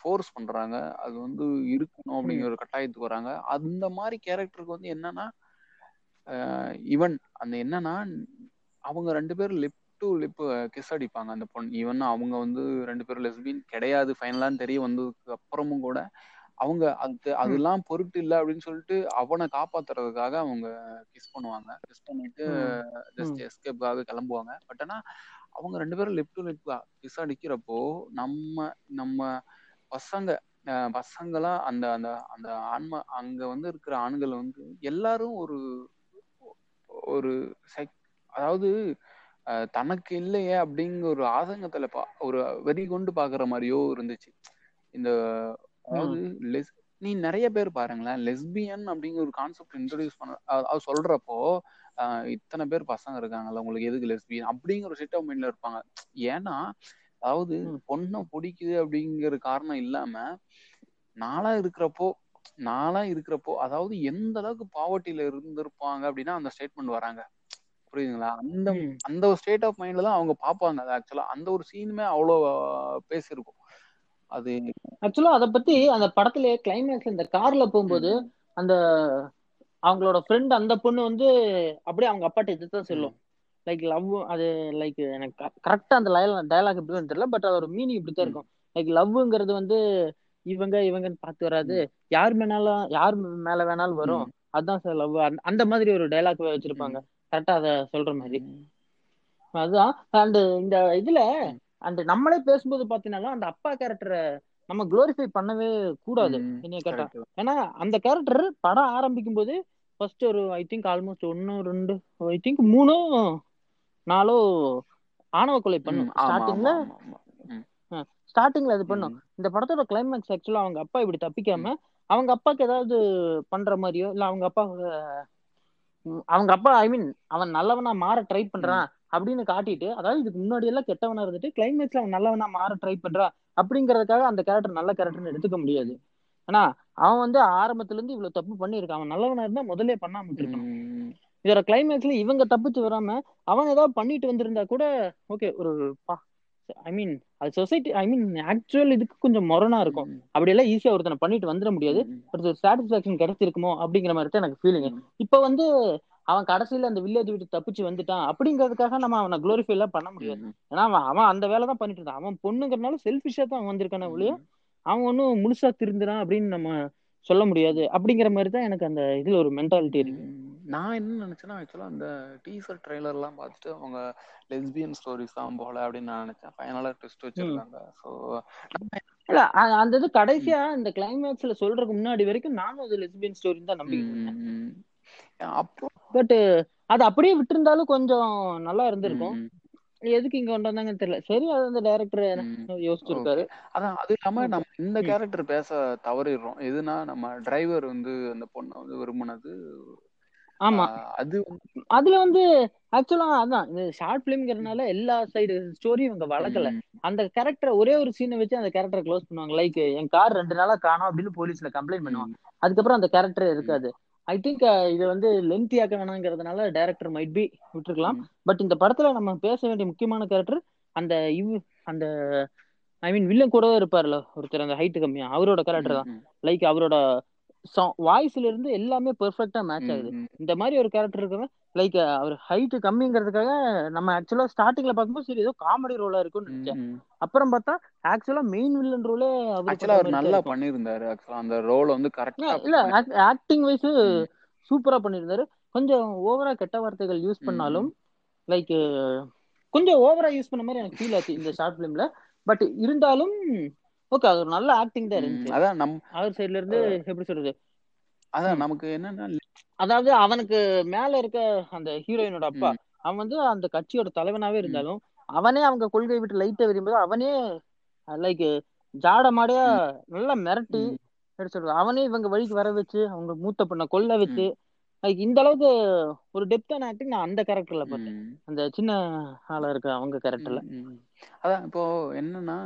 ஃபோர்ஸ் பண்றாங்க அது வந்து இருக்கணும். அப்படிங்கிற ஒரு கட்டாயத்துக்கு வராங்க அந்த மாதிரி கேரக்டருக்கு வந்து என்னன்னா ஈவன் அந்த என்னன்னா அவங்க ரெண்டு பேரும் லிப் டு லிப் கிஸ் அடிப்பாங்க அந்த பொண்ணு ஈவன் அவங்க வந்து ரெண்டு பேரும் லெஸ்பின் கிடையாது ஃபைனலான்னு தெரிய வந்ததுக்கு அப்புறமும் கூட அவங்க அது. அதெல்லாம் பொருட்டு இல்லை அப்படின்னு சொல்லிட்டு அவனை காப்பாத்துறதுக்காக அவங்க கிஸ் பண்ணுவாங்க கிஸ் பண்ணிட்டு. ஜஸ்ட் ம். எஸ்கேப்காக கிளம்புவாங்க பட் ஆனா அவங்க ரெண்டு பேரும் லிப் டு லிப் கிஸ் அடிக்கிறப்போ நம்ம நம்ம பசங்க பசங்களா அந்த அந்த அந்த ஆன்மா அங்க வந்து இருக்கிற ஆண்கள் வந்து எல்லாரும் ஒரு ஒரு செக் அதாவது தனக்கு இல்லையே அப்படிங்கிற ஒரு ஆதங்கத்துல பா ஒரு வெறி கொண்டு பாக்குற மாதிரியோ இருந்துச்சு இந்த அதாவது. லெஸ் நீ நிறைய பேர் பாருங்களேன் லெஸ்பியன் அப்படிங்கிற ஒரு கான்செப்ட் இன்ட்ரடியூஸ் பண்ண அது சொல்றப்போ இத்தனை பேர் பசங்க இருக்காங்கல்ல உங்களுக்கு எதுக்கு லெஸ்பியன் அப்படிங்கிற ஒரு செட் ஆஃப் மைண்ட்ல இருப்பாங்க ஏன்னா அதாவது. பொண்ணை பிடிக்குது அப்படிங்கிற காரணம் இல்லாம நாளா இருக்கிறப்போ நாளா இருக்கிறப்போ அதாவது எந்த அளவுக்கு பாவர்ட்டியில இருந்திருப்பாங்க அப்படின்னா அந்த ஸ்டேட்மெண்ட் வராங்க புரியுதுங்களா? அந்த. அந்த ஒரு ஸ்டேட் ஆஃப் மைண்ட்ல தான் அவங்க பார்ப்பாங்க. அது ஆக்சுவலா அந்த ஒரு சீனுமே அவ்வளோ பேசியிருக்கும். அது ஆக்சுவலா அத பத்தி அந்த படத்துல கிளைமேக்ஸ் இந்த கார்ல போகும்போது அந்த அவங்களோட ஃப்ரெண்ட் அந்த பொண்ணு வந்து அப்படியே அவங்க அப்பாட்ட இதுதான் ம், சொல்லும். லைக் லவ் அது லைக் எனக்கு கரெக்டா அந்த டயலாக் எப்படி தெரியல பட் அதோட மீனிங் இப்படித்தான் ம், இருக்கும். லைக் லவ்ங்கிறது வந்து இவங்க இவங்கன்னு பார்த்து வராது. யார் மேனாலும் யார் மேல வேணாலும் வரும். அதுதான் சார் லவ் அந்த மாதிரி ஒரு டைலாக் வச்சிருப்பாங்க. கரெக்டா அத சொல்ற மாதிரி. அதுதான். அண்ட் இந்த இதுல அந்த நம்மளே பேசும்போது பாத்தீங்கன்னா அந்த அப்பா கேரக்டரை நம்ம குளோரிஃபை பண்ணவே கூடாது. என்னைய கேட்டா. ஏன்னா அந்த கேரக்டர் படம் ஆரம்பிக்கும் போது ஃபர்ஸ்ட் ஒரு ஐ திங்க் ஆல்மோஸ்ட் ஒன்னு ரெண்டு ஐ திங்க் மூணோ நாலோ ஆணவ கொலை பண்ணும். ஸ்டார்டிங்ல ஸ்டார்டிங்ல அது பண்ணும். இந்த படத்தோட கிளைமேக்ஸ் ஆக்சுவலா அவங்க அப்பா இப்படி தப்பிக்காம அவங்க அப்பாக்கு ஏதாவது பண்ற மாதிரியோ இல்ல அவங்க அப்பா அவங்க அப்பா ஐ மீன் அவன் நல்லவனா மாற ட்ரை பண்றான் அப்படின்னு காட்டிட்டு அதாவது இதுக்கு முன்னாடி எல்லாம் கெட்டவனா இருந்துட்டு கிளைமேக்ஸ்ல அவன் நல்லவனா மாற ட்ரை பண்றான் அப்படிங்கறதுக்காக அந்த கேரக்டர் நல்ல கேரக்டர்னு எடுத்துக்க முடியாது. ஆனா அவன் வந்து ஆரம்பத்துல இருந்து இவ்வளவு தப்பு பண்ணியிருக்கான். அவன் நல்லவனா இருந்தா முதல்ல பண்ணாம இருக்கணும் ம், இதோட கிளைமேக்ஸ்ல இவங்க தப்பிச்சு வராம அவன் ஏதாவது பண்ணிட்டு வந்திருந்தா கூட ஓகே ஒரு ஐ மீன் அது சொசைட்டி ஐ மீன் ஆக்சுவல் இதுக்கு கொஞ்சம் மொரணா இருக்கும். ம், அப்படியெல்லாம் ஈஸியா ஒருத்தனை பண்ணிட்டு வந்துட முடியாது. பட் ஒரு சாட்டிஸ்பாக்சன் கிடைச்சிருக்குமோ அப்படிங்கிற மாதிரி தான் எனக்கு ஃபீலிங் இப்ப வந்து அவன் கடைசியில அந்த வில்லேஜ் விட்டு தப்பிச்சு வந்துட்டான் அப்படிங்கிறதுக்காக நம்ம அவனை குளோரிஃபை எல்லாம் பண்ண முடியாது. ஏன்னா அவன் அவன் அந்த வேலை தான் பண்ணிட்டு இருந்தான். அவன் பொண்ணுங்கிறனால செல்ஃபிஷா தான் அவன் வந்திருக்கானே ஒழிய அவன் ஒன்றும் முழுசா திருந்துறான் அப்படின்னு நம்ம சொல்ல முடியாது. அப்படிங்கிற மாதிரி தான் எனக்கு அந்த இதுல ஒரு மென்டாலிட்டி இருக்கு. நான் என்ன நினைச்சேன்னா ஆக்சுவலா அந்த டீசர் ட்ரெய்லர் எல்லாம் பார்த்துட்டு அவங்க லெஸ்பியன் ஸ்டோரிஸ் தான் போல அப்படின்னு நான் நினைச்சேன். ஃபைனலா ட்விஸ்ட் வச்சிருக்காங்க ஸோ இல்ல அந்த இது கடைசியா இந்த கிளைமேக்ஸ்ல சொல்றதுக்கு முன்னாடி வரைக்கும் நானும் அது லெஸ்பியன் ஸ்டோரி தான் நம்பிக்கிட்டு அப்புறம் பட் அது அப்படியே விட்டிருந்தாலும் கொஞ்சம் நல்லா இருந்திருக்கும். எதுக்கு இங்க கொண்டு வந்தாங்கன்னு தெரியல. சரி அது அந்த டைரக்டர். யோசிச்சிருக்காரு. அதான் அது இல்லாம. நம்ம இந்த. கேரக்டர் பேச தவறிடுறோம். எதுனா நம்ம டிரைவர் வந்து அந்த பொண்ணை வந்து விரும்பினது ஆமா. அது அதுல வந்து ஆக்சுவலா அதான் இந்த ஷார்ட் பிலிம்ங்கிறதுனால எல்லா சைடு ஸ்டோரியும் இவங்க வளர்க்கல. அந்த கேரக்டர் ஒரே ஒரு சீனை வச்சு அந்த கேரக்டரை க்ளோஸ் பண்ணுவாங்க. லைக் என் கார் ரெண்டு நாளா காணோம் அப்படின்னு போலீஸ்ல கம்ப்ளைண்ட் பண்ணுவாங்க. அதுக்கப்புறம் அந்த கேரக்டர் இருக்காது. ஐ திங்க் இது வந்து லென்த்தி ஆக்க வேணாங்கிறதுனால டைரக்டர் மைட் பி விட்டுருக்கலாம். பட் இந்த படத்துல நம்ம பேச வேண்டிய முக்கியமான கேரக்டர் அந்த இவ் அந்த ஐ மீன் வில்லன் கூடவே இருப்பார்ல ஒருத்தர் அந்த ஹைட் கம்மியா. அவரோட கேரக்டர் தான். லைக் அவரோட வாய்ஸ்ல இருந்து எல்லாமே பெர்ஃபெக்ட்டா மேட்ச் ஆகுது. இந்த மாதிரி ஒரு கேரக்டர் இருக்கவங்க லைக் அவர் ஹைட் கம்மிங்கிறதுக்காக நம்ம ஆக்சுவலா ஸ்டார்டிங்ல பார்க்கும்போது சரி ஏதோ காமெடி ரோலா இருக்கும்னு நினைச்சேன். அப்புறம் பார்த்தா ஆக்சுவலா மெயின் வில்லன் ரோலே ஆக்சுவலா அவர் நல்லா பண்ணியிருந்தாரு ஆக்சுவலா அந்த ரோல் வந்து கரெக்டா இல்ல ஆக்டிங் வைஸ் சூப்பரா பண்ணியிருந்தாரு. கொஞ்சம் ஓவரா கெட்ட வார்த்தைகள் யூஸ் பண்ணாலும் லைக் கொஞ்சம் ஓவரா யூஸ் பண்ண மாதிரி எனக்கு ஃபீல் ஆச்சு இந்த ஷார்ட் பிலிம்ல பட் இருந்தாலும் ஓகே அது ஒரு நல்ல ஆக்டிங் தான் இருந்துச்சு. அதான் நம் அவர் சைடுல இருந்து எப்படி சொல்றது? அதான் நமக்கு என்னன்னா அதாவது அவனுக்கு மேல இருக்க அந்த ஹீரோயினோட அப்பா. அவன் வந்து அந்த கட்சியோட தலைவனாவே இருந்தாலும் அவனே அவங்க கொள்கை விட்டு லைட்டா விரும்பும்போது அவனே லைக் ஜாட மாடையா நல்லா மிரட்டி. எப்படி சொல்றது? அவனே இவங்க வழிக்கு வர வச்சு அவங்க மூத்த பொண்ணை கொல்ல வச்சு லைக் இந்த அளவுக்கு ஒரு டெப்தான ஆக்டிங் நான் அந்த கேரக்டர்ல பார்த்தேன். அந்த சின்ன ஆளா இருக்க அவங்க கேரக்டர்ல. அதான் இப்போ என்னன்னா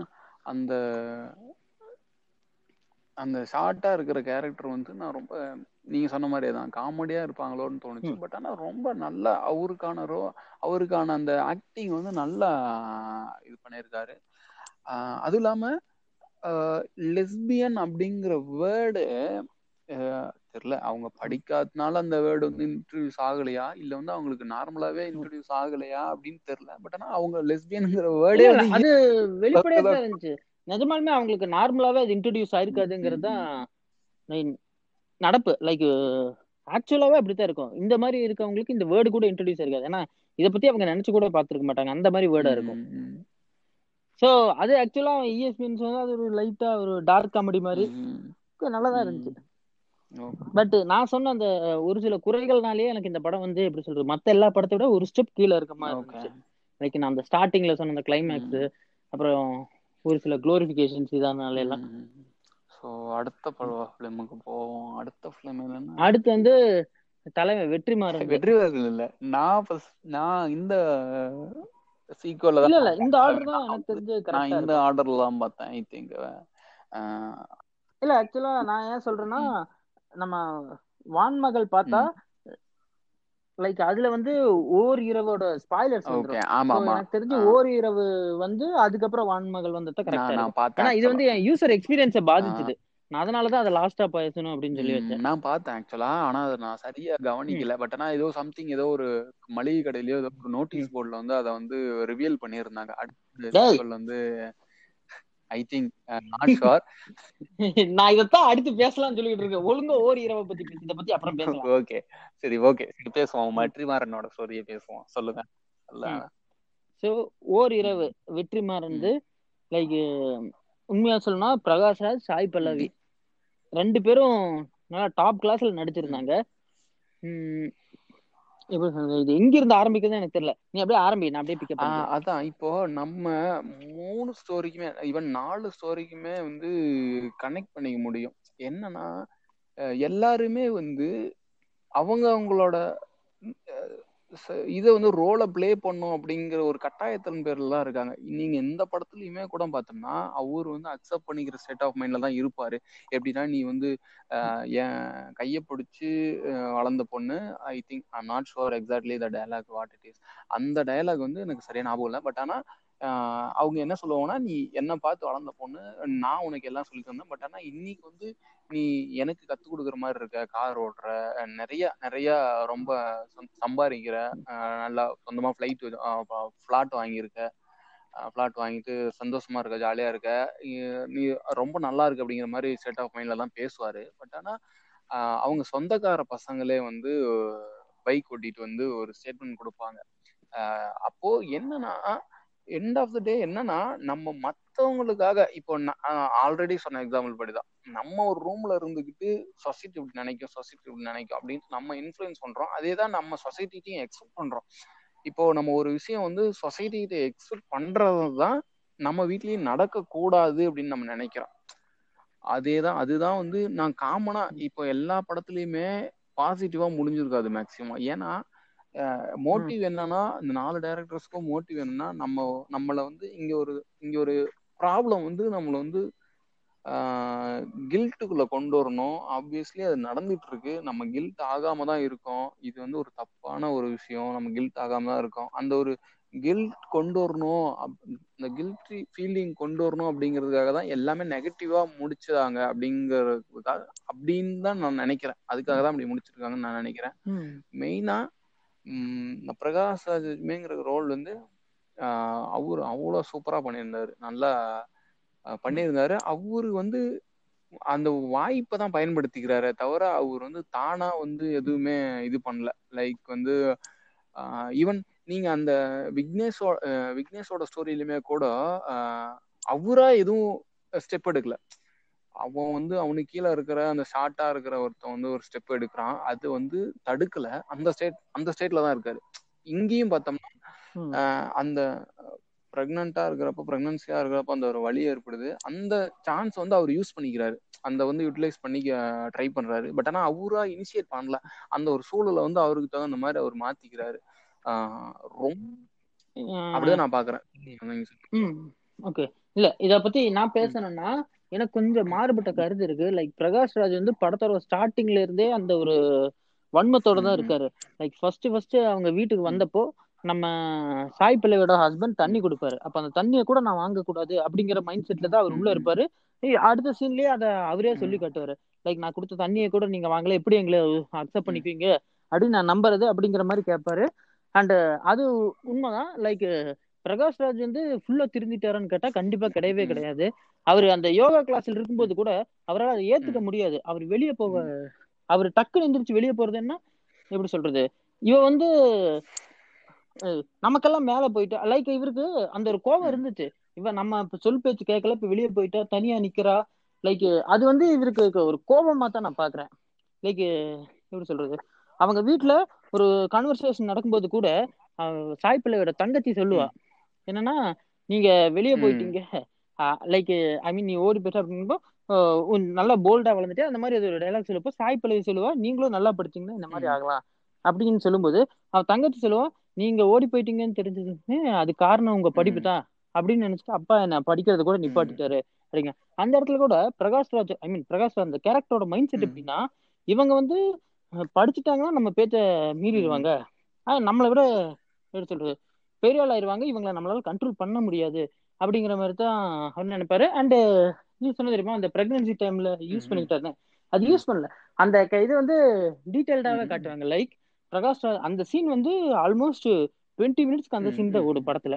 அந்த அந்த ஷார்ட்டா இருக்கிற கேரக்டர் வந்து நான் ரொம்ப நீங்க சொன்ன மாதிரியே தான் காமெடியா இருப்பாங்களோன்னு தோணுச்சு. பட் ஆனா ரொம்ப நல்லா அவருக்கான ரோ அவருக்கான அந்த ஆக்டிங் வந்து நல்லா இது பண்ணியிருக்காரு அதுவும் இல்லாம லெஸ்பியன் அப்படிங்கிற வேர்டு தெரியல அவங்க படிக்காதனால அந்த வேர்டு வந்து இன்ட்ரடியூஸ் ஆகலையா? இல்ல வந்து அவங்களுக்கு நார்மலாவே இன்ட்ரடியூஸ் ஆகலையா? அப்படின்னு தெரியல பட் ஆனா அவங்க லெஸ்பியன்ங்கிற வேர்டே அது வெளிப்படையா தான் இருந்துச்சு. நிஜமாலுமே அவங்களுக்கு நார்மலாவே அது இன்ட்ரடியூஸ் ஆயிருக்காதுங்கிறது தான் நடப்பு. லைக் ஆக்சுவலாவே அப்படித்தான் இருக்கும். இந்த மாதிரி இருக்கவங்களுக்கு இந்த வேர்டு கூட இன்ட்ரடியூஸ் ஆயிருக்காது. ஏன்னா இத பத்தி அவங்க நினைச்சு கூட பாத்துருக்க மாட்டாங்க. அந்த மாதிரி வேர்டா இருக்கும். சோ அது ஆக்சுவலா இஎஸ்பின்னு சொன்னா அது ஒரு லைட்டா ஒரு டார்க் காமெடி மாதிரி. நல்லாதான். இருந்துச்சு. பட் நான் சொன்ன அந்த ஒரு சில குறைகள்னாலேயே எனக்கு இந்த படம் வந்து எப்படி சொல்றது மத்த எல்லா படத்தை விட ஒரு ஸ்டெப் கீழே இருக்க மாதிரி. இருந்துச்சு. லைக் நான் அந்த ஸ்டார்டிங்ல சொன்ன அந்த கிளைமேக்ஸ். அப்புறம் ஒரு சில குளோரிபிகேஷன்ஸ் இதனால எல்லாம். ஸோ அடுத்த ஃபிலிமுக்கு போவோம். அடுத்த ஃபிலிம் என்னன்னா? அடுத்து வந்து தலைவன் வெற்றிமாறன் வெற்றிவேல் இல்ல. நான் நான் இந்த சீக்வல்ல தான் இல்ல இந்த ஆர்டர் தான் எனக்கு தெரிஞ்சு நான் இந்த ஆர்டர்ல தான் பார்த்தேன் ஐ திங்க் இல்ல ஆக்சுவலா நான் ஏன் சொல்றேன்னா நம்ம வான்மகள் பார்த்தா லைக் அதுல வந்து ஓர் இரவோட ஸ்பாய்லர்ஸ் எனக்கு தெரிஞ்சு. ஓர் இரவு வந்து அதுக்கப்புறம் வான்மகள் வந்தா கரெக்டா பார்த்தேன் இது வந்து. என் யூசர் எக்ஸ்பீரியன்ஸை பாதிச்சுது. நான் அதனாலதான் அதை லாஸ்டா பேசணும் அப்படின்னு சொல்லி வச்சேன். நான் பார்த்தேன் ஆக்சுவலா ஆனா அதை நான் சரியா கவனிக்கல. பட் ஆனா ஏதோ சம்திங் ஏதோ ஒரு மளிகை கடையிலயோ ஏதோ ஒரு நோட்டீஸ் போர்ட்ல வந்து அதை வந்து ரிவீல் பண்ணியிருந்தாங்க. அடுத்த வந்து ஐ திங்க் நாட் ஷுர் நான் இதைத்தான் அடுத்து பேசலாம்னு சொல்லிட்டு இருக்கேன். ஒழுங்கா ஓர் இரவை பத்தி பேசு இதை பத்தி அப்புறம் பேசலாம். *laughs* ஓகே. சரி ஓகே. சரி பேசுவோம். மற்றிமாறனோட ஸ்டோரியை பேசுவோம். சொல்லுங்க. சோ ஓர் இரவு. வெற்றிமாறன் வந்து லைக் உண்மையா சொல்லணும்னா பிரகாஷ்ராஜ் சாய் பல்லவி. ரெண்டு பேரும் நல்லா டாப் கிளாஸ்ல நடிச்சிருந்தாங்க. எப்படி சொல்றது? இது எங்க இருந்து ஆரம்பிக்கிறது எனக்கு தெரியல. நீ அப்படியே ஆரம்பி நான் அப்படியே பிக்கப் அதான். இப்போ நம்ம மூணு ஸ்டோரிக்குமே ஈவன் நாலு ஸ்டோரிக்குமே வந்து கனெக்ட் பண்ணிக்க முடியும். என்னன்னா எல்லாருமே வந்து அவங்க அவங்களோட இதை வந்து ரோலை ப்ளே பண்ணும் அப்படிங்கிற ஒரு கட்டாயத்தின் பேர்லாம் தான் இருக்காங்க. நீங்க எந்த படத்துலயுமே கூட பார்த்தோம்னா அவர் வந்து அக்செப்ட் பண்ணிக்கிற ஸ்டேட் ஆஃப் மைண்ட்ல தான் இருப்பாரு. எப்படின்னா நீ வந்து என் கையை பிடிச்சி வளர்ந்த பொண்ணு I think I not sure exactly the dialogue what it is அந்த டயலாக் வந்து எனக்கு சரியா ஞாபகம் இல்லை. பட் ஆனால் அவங்க என்ன சொல்லுவாங்கன்னா நீ என்ன பார்த்து வளர்ந்த பொண்ணு. நான் உனக்கு எல்லாம் சொல்லி தந்தேன். பட் ஆனால் இன்னைக்கு வந்து நீ எனக்கு கற்றுக் கொடுக்குற மாதிரி இருக்க கார் ஓடுற நிறைய நிறைய ரொம்ப சம்பாதிக்கிற நல்லா சொந்தமாக ஃப்ளைட் ஃப்ளாட் வாங்கியிருக்க ஃப்ளாட் வாங்கிட்டு சந்தோஷமா இருக்க ஜாலியாக இருக்க. நீ ரொம்ப நல்லா இருக்கு அப்படிங்கிற மாதிரி செட் ஆஃப் மைண்ட்ல தான் பேசுவார். பட் ஆனால் அவங்க சொந்தக்கார பசங்களே வந்து பைக் ஓட்டிட்டு வந்து ஒரு ஸ்டேட்மெண்ட் கொடுப்பாங்க. அப்போ என்னன்னா எண்ட் ஆஃப் த டே என்னன்னா நம்ம மற்றவங்களுக்காக இப்போ ஆல்ரெடி சொன்ன எக்ஸாம்பிள் படிதான். நம்ம ஒரு ரூம்ல இருந்துக்கிட்டு சொசைட்டி இப்படி நினைக்கும் சொசைட்டி இப்படி நினைக்கும் அப்படின்னு நம்ம இன்ஃபுளுன்ஸ் பண்றோம். அதே தான் நம்ம சொசைட்டிட்டையும் எக்ஸ்பெக்ட் பண்றோம். இப்போ நம்ம ஒரு விஷயம் வந்து சொசைட்டிகிட்ட எக்ஸ்பெக்ட் பண்றது தான் நம்ம வீட்லயும் நடக்கக்கூடாது அப்படின்னு நம்ம நினைக்கிறோம். அதே தான் அதுதான் வந்து நான் காமனா இப்போ எல்லா படத்துலயுமே பாசிட்டிவா முடிஞ்சிருக்காது மேக்சிமம் ஏன்னா மோட்டிவ் என்னன்னா இந்த நாலு டைரக்டர்ஸ்க்கும் மோட்டிவ் என்னன்னா நம்ம நம்மளை வந்து இங்க ஒரு இங்க ஒரு ப்ராப்ளம் வந்து நம்மளை வந்து கில்ட்டுக்குள்ள கொண்டு வரணும். ஆப்வியஸ்லி அது நடந்துட்டு இருக்கு நம்ம கில்ட் ஆகாம தான் இருக்கோம். இது வந்து ஒரு தப்பான ஒரு விஷயம். நம்ம கில்ட் ஆகாம தான் இருக்கோம். அந்த ஒரு கில்ட் கொண்டு வரணும் இந்த கில்ட் ஃபீலிங் கொண்டு வரணும் அப்படிங்கிறதுக்காக தான் எல்லாமே நெகட்டிவா முடிச்சாங்க அப்படிங்கிறதுக்காக அப்படின்னு தான் நான் நினைக்கிறேன். அதுக்காக தான் அப்படி முடிச்சிருக்காங்கன்னு நான் நினைக்கிறேன். மெயினா பிரகாஷ் ராஜ்மேங்கிற ரோல் வந்து அவரு அவ்வளோ சூப்பராக பண்ணியிருந்தாரு. நல்லா பண்ணியிருந்தாரு. அவரு வந்து அந்த வாய்ப்பை தான் பயன்படுத்திக்கிறாரு தவிர அவர் வந்து தானா வந்து எதுவுமே இது பண்ணல. லைக் வந்து ஈவன் நீங்க அந்த விக்னேஷோ விக்னேஷோட ஸ்டோரியிலுமே கூட அவரா எதுவும் ஸ்டெப் எடுக்கல. அவன் வந்து அவனுக்கு கீழே இருக்கிற அந்த ஷார்ட்டா இருக்கிற ஒருத்தன் வந்து ஒரு ஸ்டெப் எடுக்கிறான். அது வந்து தடுக்கல. அந்த ஸ்டேட் அந்த ஸ்டேட்ல தான் இருக்காரு. இங்கேயும் பார்த்தோம்னா அந்த ப்ரெக்னெண்டா இருக்கிறப்ப ப்ரெக்னன்சியா இருக்கிறப்ப அந்த ஒரு வழி ஏற்படுது. அந்த சான்ஸ் வந்து அவர் யூஸ் பண்ணிக்கிறாரு. அந்த வந்து யூட்டிலைஸ் பண்ணிக்க ட்ரை பண்றாரு. பட் ஆனா அவரா இனிஷியேட் பண்ணல. அந்த ஒரு சூழலை வந்து அவருக்கு தகுந்த மாதிரி அவர் மாத்திக்கிறாரு. ரொம்ப அப்படிதான் நான் பாக்குறேன். ஓகே. இல்ல இத பத்தி நான் பேசணும்னா எனக்கு கொஞ்சம் மாறுபட்ட கருத்து இருக்கு. லைக் பிரகாஷ் ராஜ் வந்து படத்தோட ஸ்டார்டிங்ல இருந்தே அந்த ஒரு வன்மத்தோட தான் இருக்காரு. லைக் ஃபர்ஸ்ட் ஃபர்ஸ்ட் அவங்க வீட்டுக்கு வந்தப்போ நம்ம சாய் பிள்ளையோட ஹஸ்பண்ட் தண்ணி கொடுப்பாரு. அப்ப அந்த தண்ணியை கூட நான் வாங்கக்கூடாது அப்படிங்கிற மைண்ட் செட்ல தான் அவர் உள்ள இருப்பாரு. அடுத்த சீன்லயே அதை அவரே சொல்லி காட்டுவாரு. லைக் நான் கொடுத்த தண்ணியை கூட நீங்க வாங்கல எப்படி எங்களை அக்செப்ட் பண்ணிக்குவீங்க அப்படின்னு நான் நம்புறது அப்படிங்கிற மாதிரி கேட்பாரு. அண்ட் அது உண்மைதான். லைக் பிரகாஷ் ராஜ் வந்து ஃபுல்லா திருந்திட்டாரான்னு கேட்டா கண்டிப்பா கிடையவே கிடையாது. அவர் அந்த யோகா கிளாஸ்ல இருக்கும்போது கூட அவரால் அதை ஏத்துக்க முடியாது. அவர் வெளியே போக அவர் டக்குன்னு எந்திரிச்சு வெளியே போறது என்ன? எப்படி சொல்றது? இவ வந்து நமக்கெல்லாம் மேல போயிட்டா. லைக் இவருக்கு அந்த ஒரு கோபம் இருந்துச்சு. இவ நம்ம இப்ப சொல் பேச்சு கேட்கல இப்ப வெளியே போயிட்டா தனியா நிக்கிறா. லைக் அது வந்து இவருக்கு ஒரு கோபமா தான் நான் பாக்குறேன். லைக் எப்படி சொல்றது? அவங்க வீட்டுல ஒரு கான்வர்சேஷன் நடக்கும்போது கூட சாய் பிள்ளையோட தங்கச்சி சொல்லுவா. என்னன்னா நீங்க வெளியே போயிட்டீங்க. லைக் ஐ மீன் நீ ஓடி போயிட்ட அப்படின்போ நல்லா போல்டா வளர்ந்துட்டு அந்த மாதிரி ஒரு டைலாக் சொல்லப்போ சாய் பிள்ளை சொல்லுவா நீங்களும் நல்லா படிச்சீங்கன்னா இந்த மாதிரி ஆகலாம். அப்படின்னு சொல்லும்போது அவ தங்கச்சி சொல்லுவா நீங்க ஓடி போயிட்டீங்கன்னு தெரிஞ்சது அது காரணம் உங்க படிப்பு தான். அப்படின்னு நினைச்சிட்டு அப்பா என்ன படிக்கிறத கூட நிப்பாட்டிட்டாரு. அப்படிங்க. அந்த இடத்துல கூட பிரகாஷ் ராஜ் ஐ மீன் பிரகாஷ் அந்த கேரக்டரோட மைண்ட் செட் எப்படின்னா இவங்க வந்து படிச்சுட்டாங்கன்னா நம்ம பேச்ச மீறிடுவாங்க. நம்மளை விட எப்படி சொல்றது பெரிய ஆள் ஆயிருவாங்க. இவங்களை நம்மளால கண்ட்ரோல் பண்ண முடியாது. அப்படிங்கிற மாதிரி தான் அவர் நினைப்பாரு. அண்ட் நீ சொன்ன தெரியுமா? அந்த பிரெக்னன்சி டைம்ல யூஸ் பண்ணிக்கிட்டாரு. அது யூஸ் பண்ணல. அந்த இது வந்து டீடைல்டாவே காட்டுவாங்க. லைக் பிரகாஷ் அந்த சீன் வந்து ஆல்மோஸ்ட் டுவெண்ட்டி மினிட்ஸ்க்கு அந்த சீன் தான் ஓடும் படத்துல.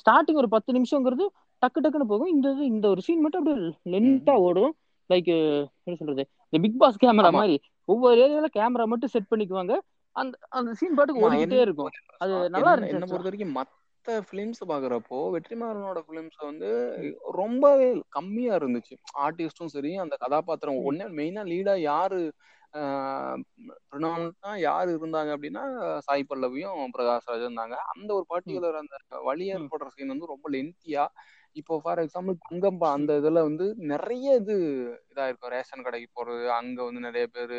ஸ்டார்டிங் ஒரு பத்து நிமிஷங்கிறது டக்கு டக்குன்னு போகும். இந்த இந்த ஒரு சீன் மட்டும் அப்படியே லென்த்தா ஓடும். லைக் எப்படி சொல்றது? இந்த பிக் பாஸ் கேமரா மாதிரி. ஒவ்வொரு ஏரியால கேமரா மட்டும் செட் பண்ணிக்குவாங்க. அந்த அந்த சீன் பாட்டுக்கு ஓடிக்கிட்டே இருக்கும். அது நல்லா இருந்துச்சு என்ன பொறுத்த வரைக்கும் மத்த பிலிம்ஸ் பாக்குறப்போ வெற்றிமாறனோட பிலிம்ஸ் வந்து ரொம்பவே கம்மியா இருந்துச்சு. ஆர்டிஸ்டும் சரி அந்த கதாபாத்திரம் ஒன்னே மெயினா லீடா யாரு ப்ரினாமினா யாரு இருந்தாங்க அப்படின்னா சாய் பல்லவியும் பிரகாஷ் ராஜ் இருந்தாங்க. அந்த ஒரு பர்டிகுலர் அந்த வழி ஏற்படுற சீன் வந்து ரொம்ப லென்த்தியா இப்போ ஃபார் எக்ஸாம்பிள் தங்கம்பா அந்த இதுல வந்து நிறைய இது இதா இருக்கும் ரேஷன் கடைக்கு போறது அங்க வந்து நிறைய பேரு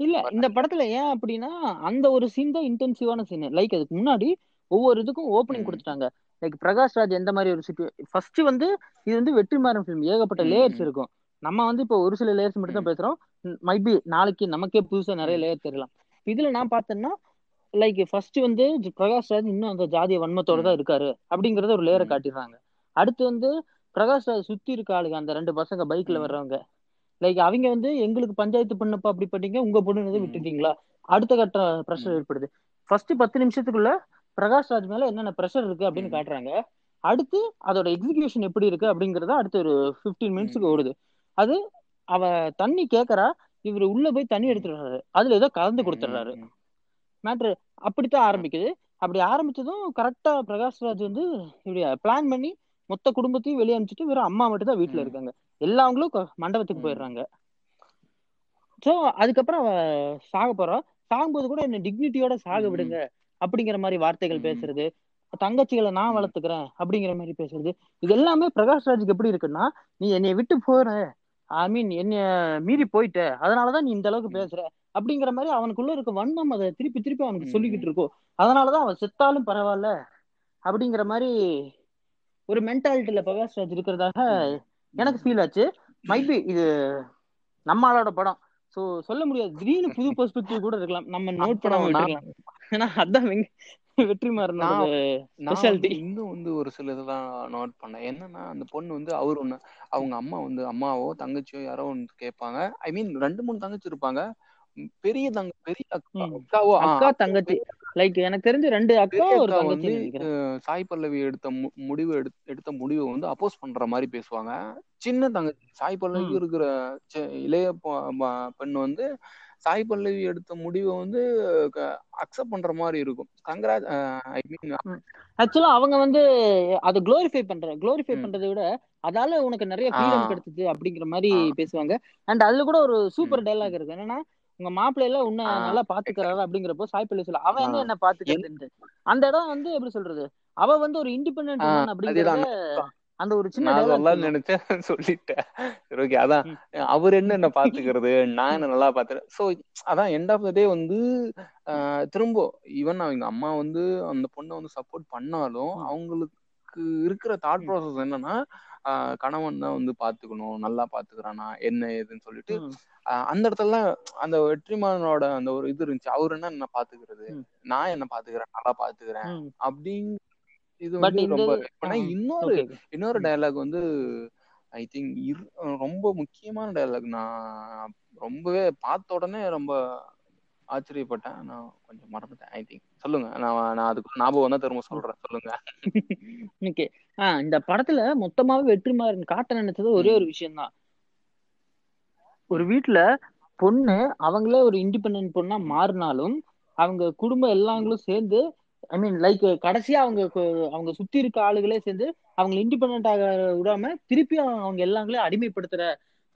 இல்ல இந்த படத்துல ஏன் அப்படின்னா அந்த ஒரு சீன் தான் இன்டென்சிவான சீன் லைக் அதுக்கு முன்னாடி ஒவ்வொரு இதுக்கும் ஓப்பனிங். கொடுத்துட்டாங்க. லைக் பிரகாஷ் ராஜ் எந்த மாதிரி ஒரு சிட்டு ஃபர்ஸ்ட் வந்து இது வந்து வெற்றிமாறன் ஃபிலிம் ஏகப்பட்ட லேயர்ஸ். இருக்கும். நம்ம வந்து இப்போ ஒரு சில லேயர்ஸ் மட்டும் தான் பேசுறோம். மைபி நாளைக்கு நமக்கே புதுசா நிறைய. லேயர் தெரியலாம். இதுல நான் பார்த்தேன்னா லைக் ஃபர்ஸ்ட் வந்து பிரகாஷ் ராஜ் இன்னும் அந்த ஜாதிய வன்மத்தோட தான் இருக்காரு. அப்படிங்கறத ஒரு லேயரை. காட்டிடுறாங்க. அடுத்து வந்து பிரகாஷ் ராஜ் சுத்தி இருக்க ஆளுங்க அந்த ரெண்டு பசங்க பைக்ல. வர்றவங்க. லைக் அவங்க வந்து எங்களுக்கு பஞ்சாயத்து பண்ணப்ப அப்படி பண்ணீங்க உங்க பொண்ணு ம். விட்டுட்டீங்களா அடுத்த கட்ட ப்ரெஷர். ஏற்படுது ஃபர்ஸ்ட் பத்து நிமிஷத்துக்குள்ள பிரகாஷ் ராஜ் மேல என்னென்ன ப்ரெஷர் இருக்கு அப்படின்னு. காட்டுறாங்க அடுத்து அதோட எக்ஸிகியூஷன் எப்படி இருக்கு அப்படிங்கறத அடுத்து ஒரு 15 மினிட்ஸ்க்கு. ஓடுது அது அவ தண்ணி கேக்குறா இவர் உள்ள போய் தண்ணி. எடுத்துடுறாரு அதுல ஏதோ கலந்து. கொடுத்துடுறாரு. மேட்ரு அப்படித்தான் ஆரம்பிக்குது அப்படி ஆரம்பிச்சதும் கரெக்டா பிரகாஷ் ராஜ் வந்து இப்படி பிளான் பண்ணி மொத்த குடும்பத்தையும் வெளியே அனுப்பிச்சிட்டு வெறும் அம்மா மட்டும் தான் வீட்டுல. இருக்காங்க எல்லாவங்களும் மண்டபத்துக்கு. போயிடுறாங்க சோ அதுக்கப்புறம் அவ சாக போறா சாகும்போது கூட என்ன டிக்னிட்டியோட சாக. விடுங்க அப்படிங்கிற மாதிரி வார்த்தைகள். பேசுறது தங்கச்சிகளை நான். வளர்த்துக்கிறேன் அப்படிங்கிற மாதிரி பேசுறது இது எல்லாமே பிரகாஷ் ராஜுக்கு எப்படி இருக்குன்னா நீ என்னைய விட்டு போற ஐ மீன் என்னைய மீறி போயிட்ட அதனாலதான் நீ இந்த அளவுக்கு. பேசுற அப்படிங்கிற மாதிரி அவனுக்குள்ள இருக்க வன்மம் அதை திருப்பி திருப்பி அவனுக்கு. சொல்லிக்கிட்டு இருக்கும் அதனாலதான் அவன் செத்தாலும் பரவாயில்ல அப்படிங்கிற மாதிரி ஒரு மென்டாலிட்டியில பிரகாஷ் ராஜ் இருக்கிறதாக. எனக்கு ஃபீல் ஆச்சு. மைபி இது நம்ம ஆளோட படம். சோ சொல்ல முடியாது. திடீர்னு புது பெர்ஸ்பெக்டிவ் கூட இருக்கலாம். நம்ம நோட் விட்டுருக்கலாம். ஏன்னா அதான் வந்து ஸ்பெஷாலிட்டி இன்னும் வந்து ஒரு சில இதெல்லாம் நோட் பண்ணேன். என்னன்னா அந்த பொண்ணு வந்து அவர் ஒண்ணு அவங்க அம்மா வந்து அம்மாவோ தங்கச்சியோ யாரோ ஒன்று கேட்பாங்க. ஐ மீன் ரெண்டு மூணு தங்கச்சி இருப்பாங்க. பெரிய தங்க பெரிய. அக்காவோ அக்கா தங்கச்சி. லைக் எனக்கு தெரிஞ்சு ரெண்டு அக்கா ஒரு தங்கச்சி சாய் பல்லவி எடுத்த முடிவு எடு எடுத்த முடிவை வந்து அப்போஸ் பண்ற மாதிரி பேசுவாங்க. சின்ன தங்கச்சி சாய் பல்லவி இருக்கிற இளைய பெண் வந்து சாய் பல்லவி எடுத்த முடிவை வந்து அக்செப்ட் பண்ற மாதிரி இருக்கும். கங்கராஜ் ஐ மீன் ஆக்சுவலா அவங்க வந்து அதை குளோரிஃபை பண்ற குளோரிஃபை. பண்றதை விட அதால உனக்கு நிறைய ஃப்ரீடம் கிடைச்சது அப்படிங்கிற மாதிரி பேசுவாங்க. அண்ட் அதுல கூட ஒரு சூப்பர் டைலாக் இருக்கு. என்னன்னா உங்க மாப்பிள்ளை எல்லாம் உன்னை நல்லா பாத்துக்கிறாரு அப்படிங்கிறப்போ சாய்ப்பள்ளி சொல்ல. அவன் எங்க என்ன என் பாத்துக்கிறதுன்ட்டு. அந்த இடம் வந்து எப்படி சொல்றது? அவ வந்து ஒரு இண்டிபெண்டன்ட் அப்படிங்கறத அந்த ஒரு சின்ன நினைச்சேன். *laughs* சொல்லிட்டேன். ஓகே அதான். அவர் என்ன என்ன பாத்துக்கிறது? நான். என்ன நல்லா பாத்துறேன் சோ அதான் எண்ட் ஆஃப் த டே வந்து திரும்ப ஈவன் அவங்க அம்மா வந்து அந்த பொண்ணை வந்து சப்போர்ட் பண்ணாலும் ம். அவங்களுக்கு இருக்கிற தாட். ப்ராசஸ் என்னன்னா கணவன் தான் வந்து பாத்துக்கணும் நல்லா பாத்துக்கிறானா என்ன ஏதுன்னு சொல்லிட்டு அந்த இடத்துல அந்த வெற்றிமாறனோட அந்த ஒரு இது இருந்துச்சு அவர் என்ன என்ன பாத்துக்கிறது. நான் என்ன பாத்துக்கிறேன் நல்லா பாத்துக்கிறேன். அப்படிங்க இது வந்து ரொம்ப இன்னொரு இன்னொரு. டயலாக் வந்து ஐ திங்க் ரொம்ப முக்கியமான டயலாக் நான் ரொம்பவே பார்த்த உடனே ரொம்ப ஆச்சரியப்பட்டேன். நான் கொஞ்சம் மறந்துட்டேன் ஐ திங்க் சொல்லுங்க. நான் நான் அதுக்கு ஞாபகம் வந்தா திரும்ப சொல்றேன். சொல்லுங்க. *laughs* ஓகே ஆ இந்த படத்துல மொத்தமாவே வெற்றிமாறன் காட்ட நினைச்சது ஒரே ஒரு விஷயம் தான் ஒரு வீட்ல பொண்ணு அவங்களே ஒரு இண்டிபெண்டன்ட் பொண்ணா மாறினாலும் அவங்க குடும்பம் எல்லாங்களும் சேர்ந்து ஐ மீன் லைக் கடைசியா அவங்க அவங்க சுத்தி இருக்க ஆளுகளே சேர்ந்து அவங்க இண்டிபெண்ட் ஆக விடாம திருப்பி அவங்க எல்லாங்களையும் அடிமைப்படுத்துற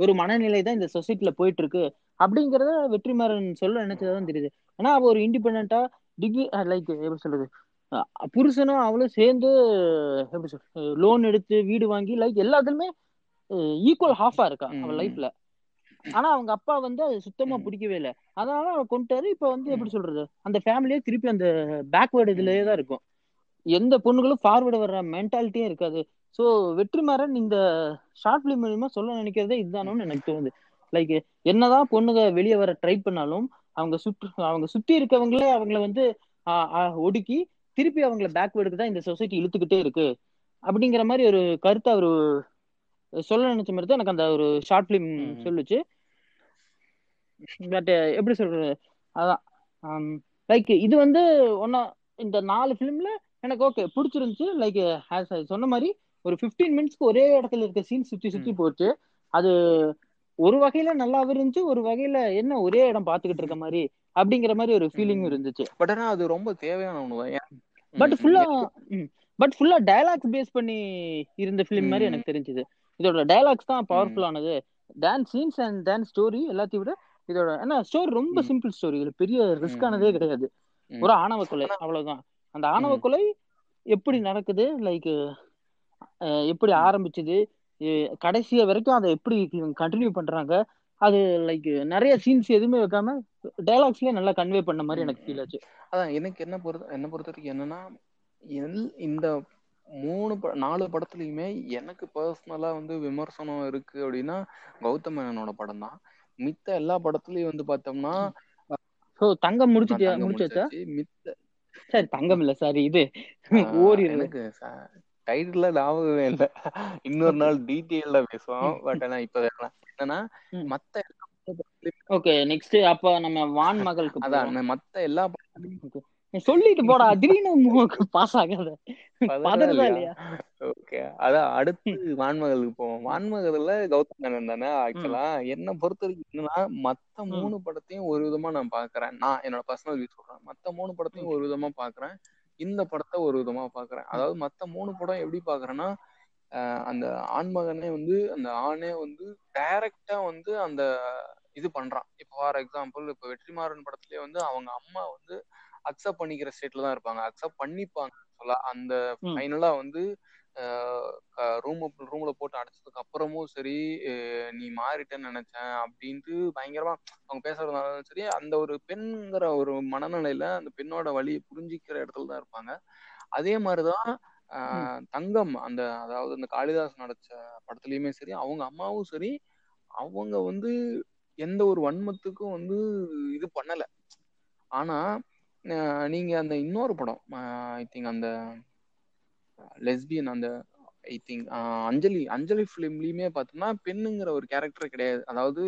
ஒரு மனநிலை தான் இந்த சொசைட்டில போயிட்டு இருக்கு. அப்படிங்கறத வெற்றிமாறன் சொல்ல நினைச்சதான் தெரியுது. ஏன்னா அவ ஒரு இண்டிபெண்டா டிகிரி லைக் எப்படி சொல்றது? புருஷனும் அவளும் சேர்ந்து எப்படி சொல்றது லோன் எடுத்து வீடு வாங்கி லைக் எல்லாத்துலயுமே ஈக்குவல் ஹாஃபா இருக்கா அவ ம் லைஃப்ல ஆனா அவங்க அப்பா வந்து அது சுத்தமா பிடிக்கவே இல்லை. அதனால அவ கொண்டுட்டாரு. இப்ப வந்து எப்படி சொல்றது? அந்த ஃபேமிலியே திருப்பி அந்த பேக்வேர்டு இதுலயே தான் இருக்கும். எந்த பொண்ணுகளும் ஃபார்வர்டு வர்ற மென்டாலிட்டியே இருக்காது. ஸோ வெற்றிமாறன் இந்த ஷார்ட் ஃபிலிம் மூலியமா சொல்ல நினைக்கிறதே இதுதானோன்னு எனக்கு தோணுது. லைக் என்னதான் பொண்ணுங்க வெளியே வர ட்ரை பண்ணாலும் அவங்க சுற்று அவங்க சுத்தி இருக்கவங்களே அவங்கள வந்து ஒடுக்கி திருப்பி அவங்கள பேக்வேர்டுக்கு தான் இந்த சொசைட்டி இழுத்துக்கிட்டே இருக்கு. அப்படிங்கிற மாதிரி ஒரு கருத்தை அவரு சொல்ல நினைச்ச மாதிரி தான் எனக்கு அந்த ஒரு ஷார்ட் ஃபிலிம் சொல்லுச்சு. பட் எப்படி சொல்றது? அதான் லைக் இது வந்து ஒன்னா இந்த நாலு ஃபிலிம்ல எனக்கு ஓகே பிடிச்சிருந்துச்சு. லைக் சொன்ன மாதிரி ஒரு 15 மினிட்ஸ்க்கு ஒரே இடத்துல இருக்க சீன் சுத்தி சுத்தி போச்சு. அது ஒரு வகையில நல்லாவும் இருந்துச்சு ஒரு வகையில என்ன ஒரே இடம் பாத்துக்கிட்டு இருக்க மாதிரி அப்படிங்கிற மாதிரி ஒரு ஃபீலிங்கும் இருந்துச்சு. பட் ஆனா அது ரொம்ப தேவையான ஒண்ணுதான் பட் ஃபுல்லா பட் ஃபுல்லா டயலாக்ஸ் பேஸ் பண்ணி இருந்த ஃபிலிம் மாதிரி எனக்கு தெரிஞ்சது. இதோட டயலாக்ஸ் தான் பவர்ஃபுல்லானது dance scenes and dance story எல்லாத்தையும் விட இதோட ஏன்னா ஸ்டோரி ரொம்ப சிம்பிள் ஸ்டோரி இதுல பெரிய ம். ரிஸ்கானதே ம். கிடையாது. ஒரு ஆணவ கொலை அவ்வளவுதான். அந்த ஆணவ கொலை எப்படி நடக்குது? லைக் எப்படி ஆரம்பிச்சது? கடைசிய வரைக்கும் அதை எப்படி கண்டினியூ பண்றாங்க அது லைக் நிறைய சீன்ஸ் எதுவுமே வைக்காம டைலாக்ஸ்லயே நல்லா கன்வே பண்ண மாதிரி எனக்கு ஃபீல் ஆச்சு. அதான் எனக்கு என்ன பொறுத்த என்ன பொறுத்த வரைக்கும் என்னன்னா இந்த மூணு நாலு படத்துலயுமே எனக்கு பர்சனலா வந்து விமர்சனம் இருக்கு அப்படின்னா கௌதம் மேனனோட படம் தான். மித்த எல்லா படத்துலயும் வந்து பார்த்தோம்னா ஸோ தங்கம் முடிச்சிட்டியா முடிச்சாச்சா? மித்த சரி தங்கம் இல்ல சாரி இது ஓரிரு எனக்கு டைட்டில் ஞாபகமே இல்லை. இன்னொரு நாள் டீட்டெயில்ல பேசுவோம். பட் ஆனா இப்ப. என்னன்னா. மத்த ஓகே நெக்ஸ்ட் அப்ப நம்ம வான் மகளுக்கு அதான் மத்த எல்லா சொல்லிட்டு போடா திடீர்னு பாஸ் ஆகாத. ஓகே அதான் அடுத்து வான்மகளுக்கு போவோம். வான்மகள்ல கௌதம் மேனன் தானே ஆக்சுவலா என்ன பொறுத்த வரைக்கும் என்னன்னா மத்த மூணு படத்தையும் ஒரு விதமா நான் பாக்குறேன். நான் என்னோட பர்சனல் வியூ சொல்றேன். மத்த மூணு படத்தையும் ஒரு விதமா பாக்குறேன். இந்த படத்தை ஒரு விதமா பாக்குறேன். அதாவது மத்த மூணு படம் எப்படி பாக்குறேன்னா அந்த ஆண்மகனே வந்து அந்த ஆணே வந்து டைரக்டா வந்து அந்த இது பண்றான். இப்போ ஃபார் எக்ஸாம்பிள் இப்போ வெற்றிமாறன் படத்துலயே வந்து அவங்க அம்மா வந்து அக்செப்ட் பண்ணிக்கிற ஸ்டேட்ல தான் இருப்பாங்க. அக்செப்ட் பண்ணிப்பாங்க சொல்ல அந்த ஃபைனலா வந்து ரூம் ரூம்ல போட்டு அடைச்சதுக்கு அப்புறமும் சரி நீ மாறிட்டேன்னு நினைச்சேன் அப்படின்ட்டு பயங்கரமா அவங்க பேசுறதுனாலும் சரி அந்த ஒரு பெண்ங்கிற ஒரு மனநிலையில அந்த பெண்ணோட வழியை புரிஞ்சிக்கிற இடத்துல தான் இருப்பாங்க. அதே மாதிரிதான் தங்கம் அந்த அதாவது அந்த காளிதாஸ் நடிச்ச படத்துலயுமே சரி அவங்க அம்மாவும் சரி அவங்க வந்து எந்த ஒரு வன்மத்துக்கும் வந்து இது பண்ணல. ஆனா நீங்க அந்த இன்னொரு படம் ஐ திங்க் அந்த லெஸ்பியன் அந்த ஐ திங்க் அஞ்சலி அஞ்சலி ஃபிலிம்லயுமே பார்த்தோம்னா பெண்ணுங்கிற ஒரு கேரக்டர் கிடையாது. அதாவது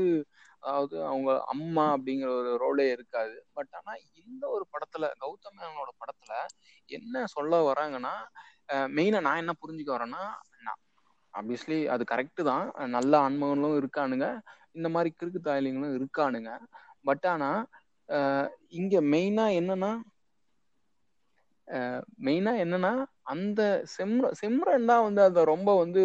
அதாவது அவங்க அம்மா அப்படிங்கிற ஒரு ரோலே இருக்காது. பட் ஆனா இந்த ஒரு படத்துல கௌதம் மேனனோட படத்துல என்ன சொல்ல வராங்கன்னா மெயினா நான் என்ன புரிஞ்சுக்க வரேன்னா ஆப்வியஸ்லி அது கரெக்டு தான். நல்ல ஆன்மகங்களும் இருக்கானுங்க. இந்த மாதிரி கிறுக்கு தாயலிங்களும் இருக்கானுங்க. பட் ஆனா அஹ் இங்க மெயினா என்னன்னா மெயினா என்னன்னா அந்த செம்ர செம்ரன் தான் வந்து அதை ரொம்ப வந்து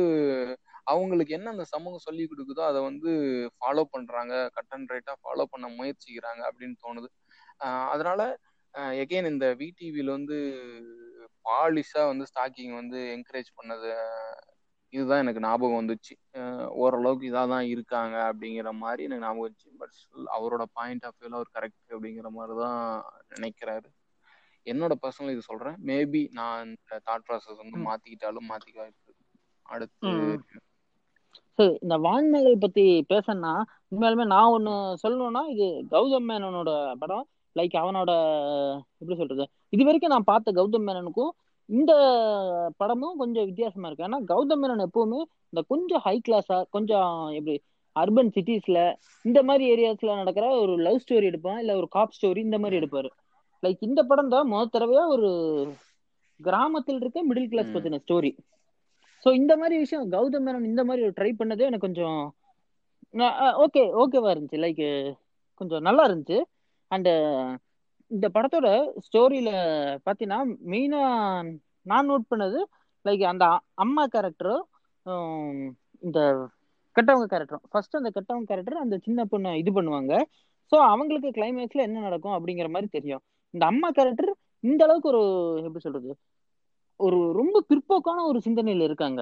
அவங்களுக்கு என்ன அந்த சமூகம் சொல்லி கொடுக்குதோ அதை வந்து ஃபாலோ பண்றாங்க கட் அண்ட் ரைட்டா ஃபாலோ பண்ண முயற்சிக்கிறாங்க அப்படின்னு தோணுது. அதனால எகெயின் இந்த விடிவில வந்து பாலிஷா வந்து ஸ்டாக்கிங் வந்து என்கரேஜ் பண்ணது இதுதான் எனக்கு ஞாபகம் வந்துச்சு. ஓரளவுக்கு இதாக தான் இருக்காங்க அப்படிங்கிற மாதிரி எனக்கு ஞாபகம் வந்துச்சு. பட் அவரோட பாயிண்ட் ஆஃப் வியூல அவர் கரெக்ட் அப்படிங்கிற மாதிரி தான் நினைக்கிறாரு. என்னோட பர்சனல் இது சொல்றேன். மேபி நான் இந்த தாட் ப்ராசஸ் வந்து மாத்திக்கிட்டாலும் மாத்திக்க வாய்ப்பு. அடுத்து சரி இந்த வான்மகள் பத்தி பேசணும்னா உண்மையாலுமே நான் ஒண்ணு சொல்லணும்னா இது கௌதம் மேனனோட படம். லைக் அவனோட எப்படி சொல்றது? இது வரைக்கும் நான் பார்த்த கௌதம் மேனனுக்கும் இந்த படமும் கொஞ்சம் வித்தியாசமா இருக்கு. ஏன்னா கௌதம் மேனன் எப்பவுமே இந்த கொஞ்சம் ஹை கிளாஸா கொஞ்சம் எப்படி அர்பன் சிட்டிஸ்ல இந்த மாதிரி ஏரியாஸ்ல நடக்கிற ஒரு லவ் ஸ்டோரி எடுப்பான் இல்ல ஒரு காப் ஸ்டோரி இந்த மாதிரி எடுப்பாரு. லைக் இந்த படம் தான் முத தடவையா ஒரு கிராமத்தில் இருக்க மிடில் கிளாஸ் பத்தின ஸ்டோரி ஸோ இந்த மாதிரி விஷயம் கௌதம் மேனன் இந்த மாதிரி ஒரு ட்ரை பண்ணதே எனக்கு கொஞ்சம் ஓகே ஓகேவா இருந்துச்சு. லைக் கொஞ்சம் நல்லா இருந்துச்சு. அண்டு இந்த படத்தோட ஸ்டோரியில பார்த்தீங்கன்னா மெயினாக நான் நோட் பண்ணது லைக் அந்த அம்மா கேரக்டரும் இந்த கெட்டவங்க கேரக்டரும் ஃபர்ஸ்ட் அந்த கெட்டவங்க கேரக்டர் அந்த சின்ன பொண்ணை இது பண்ணுவாங்க. ஸோ அவங்களுக்கு கிளைமேக்ஸ்ல என்ன நடக்கும் அப்படிங்கிற மாதிரி தெரியும். இந்த அம்மா கேரக்டர் இந்த அளவுக்கு ஒரு எப்படி சொல்றது ஒரு ரொம்ப பிற்போக்கான ஒரு சிந்தனையில இருக்காங்க.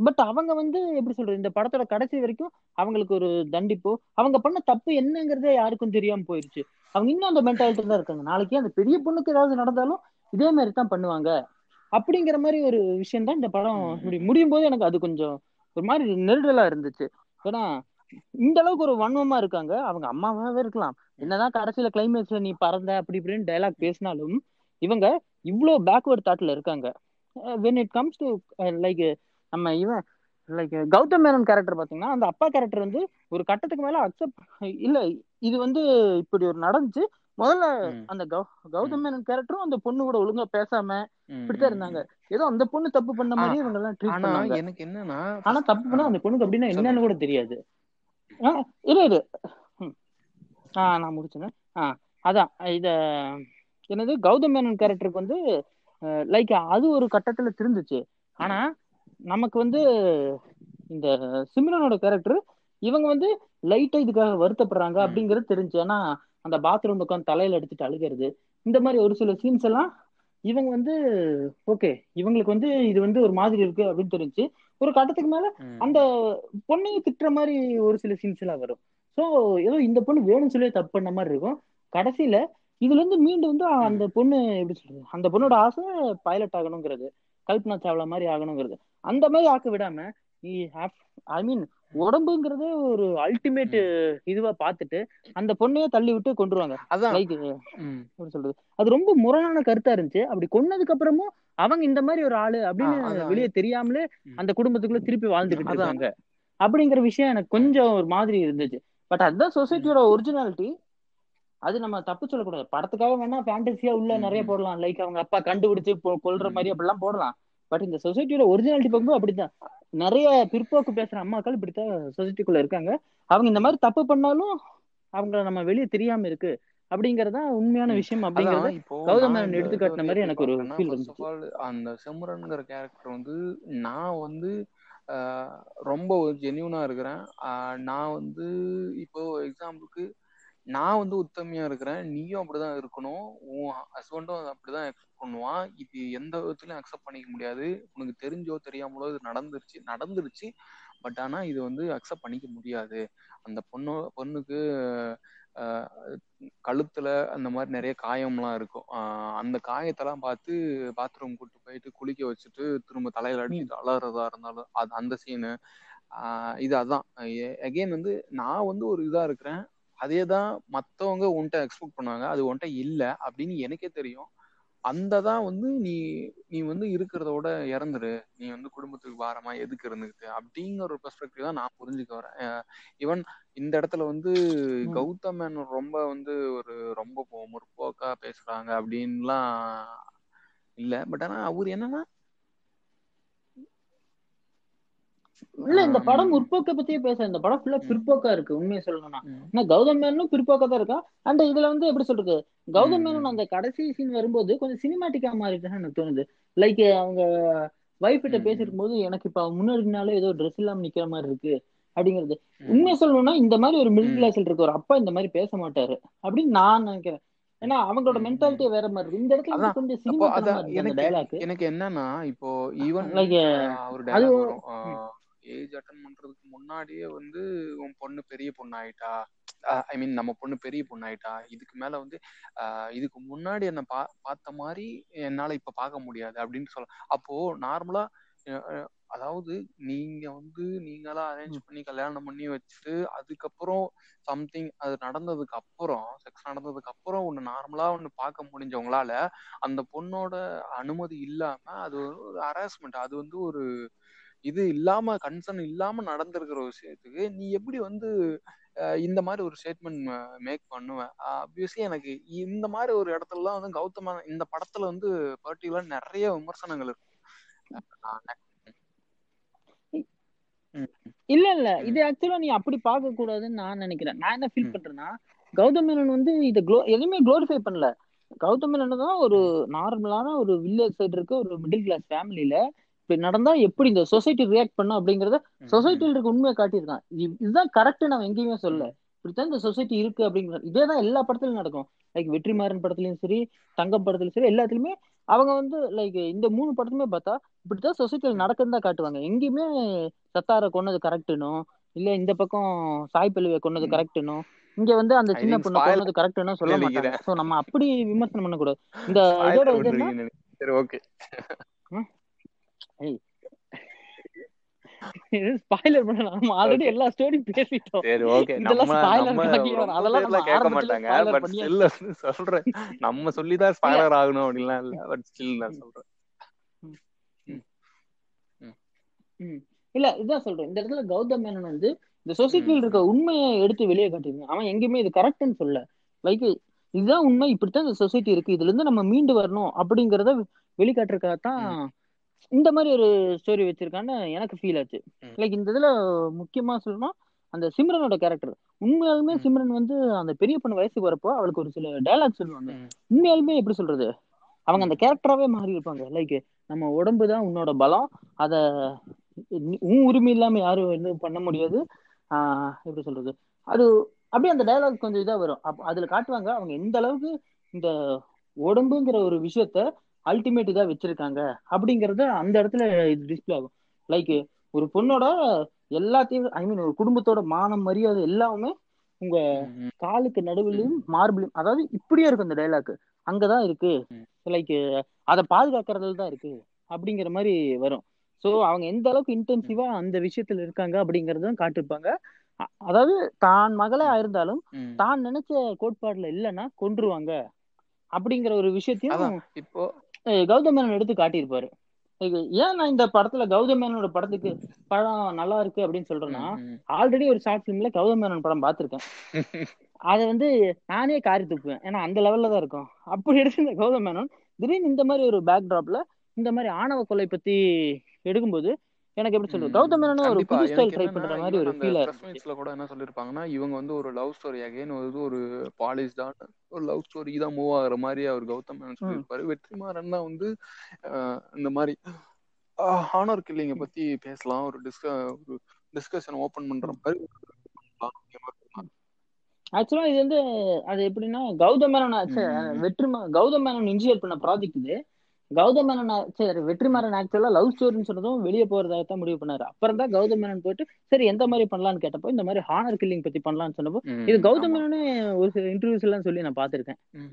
பட் அவங்க வந்து எப்படி சொல்றது இந்த படத்தோட கடைசி வரைக்கும் அவங்களுக்கு ஒரு தண்டிப்போ அவங்க பண்ண தப்பு என்னங்கிறதே யாருக்கும் தெரியாம போயிருச்சு. அவங்க இன்னும் அந்த மென்டாலிட்டி தான் இருக்காங்க. நாளைக்கு அந்த பெரிய பொண்ணுக்கு ஏதாவது நடந்தாலும் இதே மாதிரி தான் பண்ணுவாங்க. அப்படிங்கிற மாதிரி ஒரு விஷயம் தான் இந்த படம் இப்படி. முடியும் போது எனக்கு அது கொஞ்சம் ஒரு மாதிரி நெருடலா இருந்துச்சு. ஏன்னா இந்த அளவுக்கு ஒரு வன்மமா இருக்காங்க. அவங்க அம்மாவாவே இருக்கலாம். என்னதான் கடைசியில கிளைமேக்ஸ்ல நீ பறந்த அப்படி இப்படின்னு டைலாக் பேசினாலும் இவங்க இவ்வளோ பேக்வர்ட் தாட்ல இருக்காங்க. When it comes to like நம்ம இவன் லைக் கௌதம் மேனன் கேரக்டர் பாத்தீங்கன்னா அந்த அப்பா கேரக்டர் வந்து ஒரு கட்டத்துக்கு மேல அக்செப்ட் இல்ல இது வந்து இப்படி ஒரு நடந்துச்சு. முதல்ல அந்த கௌதம் மேனன் கேரக்டரும் அந்த பொண்ணு கூட ஒழுங்கா பேசாம இப்படித்தான் இருந்தாங்க. ஏதோ அந்த பொண்ணு தப்பு பண்ண ஆ, மாதிரியே இவங்க எல்லாம் ட்ரீட் ஆனா பண்ணாங்க. எனக்கு என்னன்னா ஆனா தப்பு பண்ணா அந்த பொண்ணுக்கு அப்படின்னா என்னன்னு கூட தெரியாது. இரு ம். ஆ நான் முடிச்சேன் ஆ அதான் இத என்னது கௌதம் மேனன் கேரக்டருக்கு வந்து லைக் அது ஒரு கட்டத்துல திருந்துச்சு. ஆனா நமக்கு வந்து இந்த சிம்ரனோட கேரக்டர் இவங்க வந்து லைட்டா இதுக்காக வருத்தப்படுறாங்க அப்படிங்கிறது தெரிஞ்சு. ஏன்னா அந்த பாத்ரூம் உட்காந்து தலையில அடிச்சுட்டு அழுகிறது. இந்த மாதிரி ஒரு சில சீன்ஸ் எல்லாம் இவங்க வந்து ஓகே இவங்களுக்கு வந்து இது வந்து ஒரு மாதிரி இருக்கு அப்படின்னு தெரிஞ்சு ஒரு கட்டத்துக்கு மேல அந்த பொண்ணையும் திட்டுற மாதிரி ஒரு சில சீன்ஸ் எல்லாம் வரும். சோ ஏதோ இந்த பொண்ணு வேணும்னு சொல்லி தப்பு பண்ண மாதிரி இருக்கும். கடைசியில இதுல இருந்து மீண்டும் வந்து அந்த பொண்ணு எப்படி சொல்றது? அந்த பொண்ணோட ஆசை பைலட் ஆகணுங்கிறது. கல்பனா சாவ்லா மாதிரி ஆகணுங்கிறது. அந்த மாதிரி ஆக்க விடாம ஐ மீன் உடம்புங்கிறதே ஒரு அல்டிமேட் இதுவா பார்த்துட்டு அந்த பொண்ணையே தள்ளி விட்டு கொண்டுருவாங்க அதான். எப்படி சொல்றது? அது ரொம்ப முரணான கருத்தா இருந்துச்சு. அப்படி கொன்னதுக்கு அப்புறமும் அவங்க இந்த மாதிரி ஒரு ஆளு அப்படின்னு. வெளியே தெரியாமலே. அந்த குடும்பத்துக்குள்ள திருப்பி வாழ்ந்துகிட்டு. இருக்காங்க. அப்படிங்கிற விஷயம் எனக்கு கொஞ்சம் ஒரு மாதிரி இருந்துச்சு. பட் அதுதான் சொசைட்டியோட ஒரிஜினாலிட்டி அது நம்ம தப்பு சொல்லக்கூடாது. படத்துக்காக வேணா ஃபேண்டசியா உள்ள நிறைய ம். போடலாம். லைக் அவங்க அப்பா கண்டுபிடிச்சு கொல்ற ம். மாதிரி அப்படிலாம் போடலாம். பட் இந்த சொசைட்டியோட ஒரிஜினாலிட்டி பார்க்கும்போது அப்படித்தான். நிறைய பிற்போக்கு பேசுற அம்மாக்கள் இப்படித்தான் சொசைட்டிக்குள்ள இருக்காங்க. அவங்க இந்த மாதிரி தப்பு பண்ணாலும் அவங்கள நம்ம வெளியே தெரியாம இருக்கு. அப்படிங்கறதுதான் உண்மையான ம். விஷயம் அப்படிங்கறத கௌதம் மேனன் இந்த எடுத்து இதை காட்டின மாதிரி எனக்கு ஒரு ஃபீல் அந்த சிம்ரன்ங்கிற கேரக்டர் வந்து நான் வந்து ரொம்ப ரொம்ப ஜென்யூனாக இருக்கிறேன். நான் வந்து இப்போ எக்ஸாம்பிளுக்கு நான் வந்து உத்தமையாக இருக்கிறேன். நீயும் அப்படிதான் இருக்கணும். உன் ஹஸ்பண்டும் அப்படிதான் எக்ஸ்பெக்ட் பண்ணுவான். இது எந்த விதத்துலையும் அக்செப்ட் பண்ணிக்க முடியாது. உனக்கு தெரிஞ்சோ தெரியாமலோ இது நடந்துருச்சு நடந்துருச்சு. பட் ஆனால் இது வந்து அக்செப்ட் பண்ணிக்க முடியாது. அந்த பொண்ணு பொண்ணுக்கு கழுத்துல அந்த மாதிரி நிறைய காயம்லாம் இருக்கும். அந்த காயத்தெல்லாம் பார்த்து பாத்ரூம் கூட்டு போயிட்டு குளிக்க வச்சுட்டு திரும்ப தலையில அடிச்சுட்டு அலறதா இருந்தாலும் அது அந்த சீனு இது அதான். அகைன் வந்து நான் வந்து ஒரு இதா இருக்கிறேன். அதே தான் மத்தவங்க உன்கிட்ட எக்ஸ்பெக்ட் பண்ணுவாங்க. அது உன்கிட்ட இல்ல அப்படின்னு எனக்கே தெரியும். அந்த தான் வந்து நீ நீ வந்து இருக்கிறத விட இறந்துரு. நீ வந்து குடும்பத்துக்கு பாரமா எதுக்கு இருந்துக்கிட்டு அப்படிங்கிற ஒரு பெர்ஸ்பெக்டிவ் தான் நான் புரிஞ்சுக்க வரேன். ஈவன் இந்த இடத்துல வந்து. கௌதம் மேனன் ரொம்ப வந்து ஒரு ரொம்ப முற்போக்கா பேசுறாங்க அப்படின்லாம் இல்ல. பட் ஆனா அவர் என்னன்னா இல்ல இந்த படம் முற்போக்க பத்தியே பேச இந்த படம் ஃபுல்லா பிற்போக்கா இருக்கு உண்மையை சொல்லணும்னா. ஆனா கௌதம் மேனனும் பிற்போக்கா தான் இருக்கான் அண்ட் இதுல வந்து எப்படி சொல்றது? கௌதம் ம், மேனன் ம், அந்த கடைசி சீன் வரும்போது கொஞ்சம் சினிமாட்டிக்கா மாறிட்டுன்னு எனக்கு தோணுது. லைக் அவங்க வைஃப் கிட்ட பேசிருக்கும் போது எனக்கு இப்ப முன்னாடினாலே ஏதோ ட்ரெஸ் இல்லாம நிக்கிற மாதிரி இருக்கு அப்படிங்கிறது. உண்மையை சொல்லணும்னா இந்த மாதிரி ஒரு மிடில் கிளாஸ்ல இருக்க ஒரு அப்பா இந்த மாதிரி பேச மாட்டாரு அப்படின்னு நான் நினைக்கிறேன். ஏன்னா அவங்களோட ம், ம். மென்டாலிட்டியே வேற மாதிரி இருக்கு. இந்த இடத்துல கொஞ்சம் இருக்கு அந்த எனக்கு என்னன்னா இப்போ ஈவன் ஒரு ஏஜ் அட்டன் பண்றதுக்கு முன்னாடியே வந்து உன் பொண்ணு பெரிய பொண்ணு ஆயிட்டா ஐ மீன் நம்ம பொண்ணு பெரிய பொண்ணு ஆயிட்டா இதுக்கு மேல வந்து இதுக்கு முன்னாடி என்ன பா பார்த்த மாதிரி என்னால இப்ப பார்க்க முடியாது அப்படின்னு சொல்ல அப்போ நார்மலா அதாவது நீங்க வந்து நீங்களா அரேஞ்ச் பண்ணி கல்யாணம் பண்ணி வச்சுட்டு அதுக்கப்புறம் சம்திங் அது நடந்ததுக்கு அப்புறம் செக்ஸ் நடந்ததுக்கு அப்புறம் ஒண்ணு நார்மலா ஒண்ணு பார்க்க முடிஞ்சவங்களால அந்த பொண்ணோட அனுமதி இல்லாம அது ஒரு ஹராஸ்மெண்ட் அது வந்து ஒரு இது இல்லாம கன்சர்ன் இல்லாம நடந்திருக்கிற ஒரு விஷயத்துக்கு நீ எப்படி வந்து இந்த மாதிரி ஒரு ஸ்டேட்மெண்ட் மேக் பண்ணுவேன் ஆப்வியஸ்லி எனக்கு இந்த மாதிரி ஒரு இடத்துலலாம் வந்து கௌதம இந்த படத்துல வந்து பர்டிகுலர் நிறைய விமர்சனங்கள் இருக்கு. இல்ல இல்ல. இது ஆக்சுவலா நீ அப்படி பார்க்க கூடாதுன்னு நான் நினைக்கிறேன். நான் என்ன ஃபீல் பண்றேன்னா கௌதம் மேனன் வந்து இதை க்ளோ எதுவுமே க்ளோரிஃபை பண்ணல. கௌதம் மேனன் தான் ஒரு நார்மலான ஒரு வில்லேஜ் சைடு இருக்க ஒரு மிடில் கிளாஸ் ஃபேமிலியில நடந்தா எப்படி இந்த சொசைட்டி ரியாக்ட் பண்ணும் அப்படிங்கறத சொசைட்டில இருக்க உண்மையை காட்டியிருக்கான். இது- இதுதான் கரெக்ட் நம்ம எங்கேயுமே சொல்ல இப்படித்தான் இந்த சொசைட்டி இருக்கு அப்படிங்கிற இதே தான் எல்லா படத்துலயும் நடக்கும். லைக் வெற்றிமாறன் படத்துலயும் சரி தங்கம் படத்துலயும் சரி எல்லாத்துலயுமே அவங்க வந்து லைக் இந்த மூணு படத்துமே பார்த்தா இப்படித்தான் சொசைட்டில ம், நடக்குன்னு தான் காட்டுவாங்க. எங்கேயுமே சத்தார கொன்னது கரெக்டுனும் இல்ல இந்த பக்கம் சாய் பல்லுவை கொன்னது. கரெக்டுனும் இங்க வந்து அந்த சின்ன பொண்ணு கொன்னது கரெக்டுன்னு சொல்ல மாட்டாங்க. சோ நம்ம அப்படி விமர்சனம் பண்ணக்கூடாது. இந்த ஸ்பாயிலர் இதோட சரி ஓகே ஸ்பாயிலர் பண்ண நம்ம ஆல்ரெடி எல்லா ஸ்டோரியும் பேசிட்டோம். சரி ஓகே நம்ம நம்ம கேட்க மாட்டாங்க. பட் ஸ்டில் சொல்றேன். நம்ம சொல்லிதான் இல்ல ஸ்பாயிலர் ஆகணும் அப்படின்லாம் இல்ல. பட் ஸ்டில் நான் சொல்றேன். இல்ல இதான் சொல்றேன். இந்த இடத்துல கௌதம் மேனன் வந்து இந்த சொசைட்டியில் இருக்க உண்மையை எடுத்து வெளியே காட்டியிருக்கான். அவன் எங்கேயுமே இது கரெக்ட்னு சொல்ல லைக் இதுதான் உண்மை. இப்படித்தான் இந்த சொசைட்டி இருக்கு. இதுல இருந்து நம்ம மீண்டு வரணும் அப்படிங்கறத வெளிக்காட்டுறதுக்காகத்தான் ம், இந்த மாதிரி ஒரு ஸ்டோரி வச்சிருக்கான்னு எனக்கு ஃபீல் ஆச்சு. லைக் இந்த இதுல முக்கியமா சொல்லணும் அந்த சிம்ரனோட கேரக்டர் உண்மையாலுமே சிம்ரன் வந்து அந்த பெரிய பொண்ணு வயசுக்கு வரப்போ அவளுக்கு ஒரு சில டயலாக் சொல்லுவாங்க. உண்மையாலுமே எப்படி சொல்றது? அவங்க அந்த ம், கேரக்டராவே மாறி இருப்பாங்க. லைக் நம்ம உடம்பு தான் உன்னோட பலம். அத உன் உரிமை இல்லாம யாரும் எதுவும் பண்ண முடியாது. ஆஹ் எப்படி சொல்றது? அது அப்படியே அந்த டயலாக் கொஞ்சம் இதா வரும். அப்ப அதுல காட்டுவாங்க அவங்க எந்த அளவுக்கு இந்த உடம்புங்கிற ஒரு விஷயத்த அல்டிமேட் இதா வச்சிருக்காங்க. அப்படிங்கறது அந்த இடத்துல இது டிஸ்பிளே ஆகும். லைக் ஒரு பொண்ணோட எல்லாத்தையும் ஐ மீன் ஒரு குடும்பத்தோட மானம் மரியாதை எல்லாமே உங்க காலுக்கு நடுவுலயும் மார்பிளும் அதாவது இப்படியே இருக்கும் இந்த டைலாக் அங்கதான் இருக்கு. லைக் அதை பாதுகாக்கிறதுல தான் இருக்கு. அப்படிங்கிற மாதிரி வரும். சோ அவங்க எந்த அளவுக்கு இன்டென்சிவா அந்த விஷயத்துல இருக்காங்க அப்படிங்கறதும் காட்டிருப்பாங்க அதாவது தான் மகளா இருந்தாலும். தான் நினைச்ச கோட்பாடுல இல்லைன்னா கொன்றுவாங்க. அப்படிங்கிற ஒரு விஷயத்தையும் இப்போ கௌதம் மேனன் எடுத்து காட்டியிருப்பாரு. ஏன் நான் இந்த படத்துல கௌதம் மேனனோட படத்துக்கு படம் நல்லா இருக்கு அப்படின்னு சொல்றேன்னா. ஆல்ரெடி ஒரு ஷார்ட் ஃபிலிம்ல கௌதம் மேனன் படம் பார்த்திருக்கேன். அதை வந்து நானே காரி துப்புவேன். ஏன்னா அந்த லெவல்ல தான் இருக்கும். அப்படி எடுத்து இந்த கௌதம் மேனன் திடீர்னு இந்த மாதிரி ஒரு பேக் டிராப்ல இந்த மாதிரி ஆணவ கொலை பத்தி எடுக்கும்போது எனக்கு எப்படி சொல்றது? கௌதம் மேனனும் ஒரு புது ஸ்டைல் ட்ரை பண்ற மாதிரி ஒரு ஃபீலா மீட்ஸ்ல கூட என்ன சொல்லியிருப்பாங்கன்னா இவங்க வந்து ஒரு லவ் ஸ்டோரி அகைன் வந்து ஒரு பாலிஷ்டான ஒரு லவ் ஸ்டோரி தான் மூவ் ஆகுற மாதிரி அவர் கௌதம் மேனன் ம். சொல்லியிருப்பாரு. வெற்றிமாறன் தான் வந்து இந்த மாதிரி ஹானர் கில்லிங்க பத்தி பேசலாம். ஒரு டிஸ்க ஒரு டிஸ்கஷன் ஓபன் பண்ற மாதிரி ஆக்சுவலா இது வந்து அது எப்படின்னா கௌதம் மேனன் சே, ம், வெற்றி கௌதம் மேனன் இனிஷியேட் பண்ண ப்ராஜெக்ட் இது. கௌதம் மேனன் சரி வெற்றிமாறன் ஆக்சுவலா லவ் ஸ்டோரின்னு சொன்னதும் வெளியே போறதாக தான் முடிவு பண்ணாரு. அப்புறம் தான் கௌதம் மேனன் போயிட்டு சரி எந்த மாதிரி பண்ணலாம்னு கேட்டப்போ இந்த மாதிரி ஹானர் கில்லிங் பத்தி பண்ணலாம்னு சொன்னப்போ இது கௌதம் மேனனே ஒரு சில இன்டர்வியூஸ் எல்லாம் சொல்லி நான் ம்,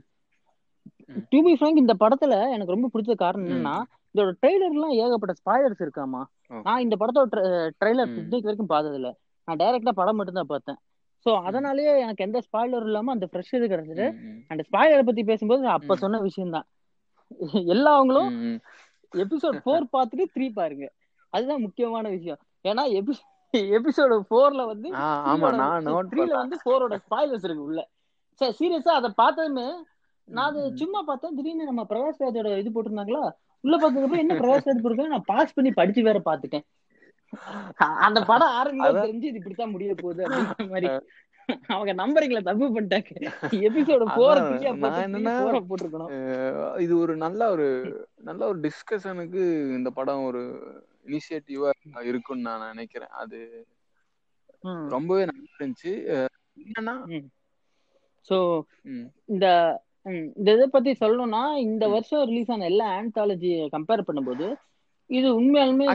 டு பி ஃப்ராங்க் இந்த படத்துல எனக்கு ரொம்ப பிடிச்ச காரணம் என்னன்னா இதோட ட்ரெய்லர்லாம் ஏகப்பட்ட ஸ்பாயர்ஸ் இருக்காமா நான் இந்த படத்தோட ட்ரெய்லர் இன்னைக்கு வரைக்கும் பார்த்தது இல்ல நான் டைரக்டா படம் மட்டும் தான் பார்த்தேன் சோ அதனாலேயே எனக்கு எந்த ஸ்பாய்லரும் இல்லாம அந்த ஃப்ரெஷ் இது கிடைச்சது. அந்த ஸ்பாய்லரை பத்தி பேசும்போது அப்ப சொன்ன விஷயம் தான் எல்லாவங்களும். எபிசோட் ஃபோர் பார்த்துட்டு த்ரீ பாருங்க. அதுதான் முக்கியமான விஷயம். ஏன்னா எபிசோடு ஃபோர்ல வந்து ஆமா நான் த்ரீல வந்து ஃபோரோட ஸ்பாய்லர்ஸ் இருக்கு உள்ள. சரி சீரியஸா அதை பார்த்ததுமே நான் அது. சும்மா பார்த்தேன். திடீர்னு நம்ம பிரகாஷ் ராஜோட இது போட்டிருந்தாங்களா? உள்ள பார்த்ததுக்கு என்ன பிரகாஷ் ராஜ் போட்டிருக்காங்க நான் பாஸ் பண்ணி படிச்சு வேற பார்த்துட்டேன். அந்த படம் அதான். தெரிஞ்சு இது இப்படித்தான் முடிய போகுது அப்படிங்கிற மாதிரி. அவங்க நம்பரிங்ல தப்பு பண்ணிட்டாங்க. எபிசோட போற அதான் த்ரீயா நான் என்னன்னா போட்டிருக்கணும். இது ஒரு நல்ல ஒரு நல்ல ஒரு டிஸ்கஷனுக்கு இந்த படம் ஒரு இனிஷியேட்டிவா இருக்கும்னு நான் நினைக்கிறேன். அது ரொம்பவே நல்லா இருந்துச்சு. என்னன்னா ம், இந்த இந்த இதை பத்தி சொல்லணும்னா இந்த. வருஷம் ரிலீஸ் ஆன எல்லா ஆந்தாலஜி கம்பேர் பண்ணும்போது இது உண்மையாலுமே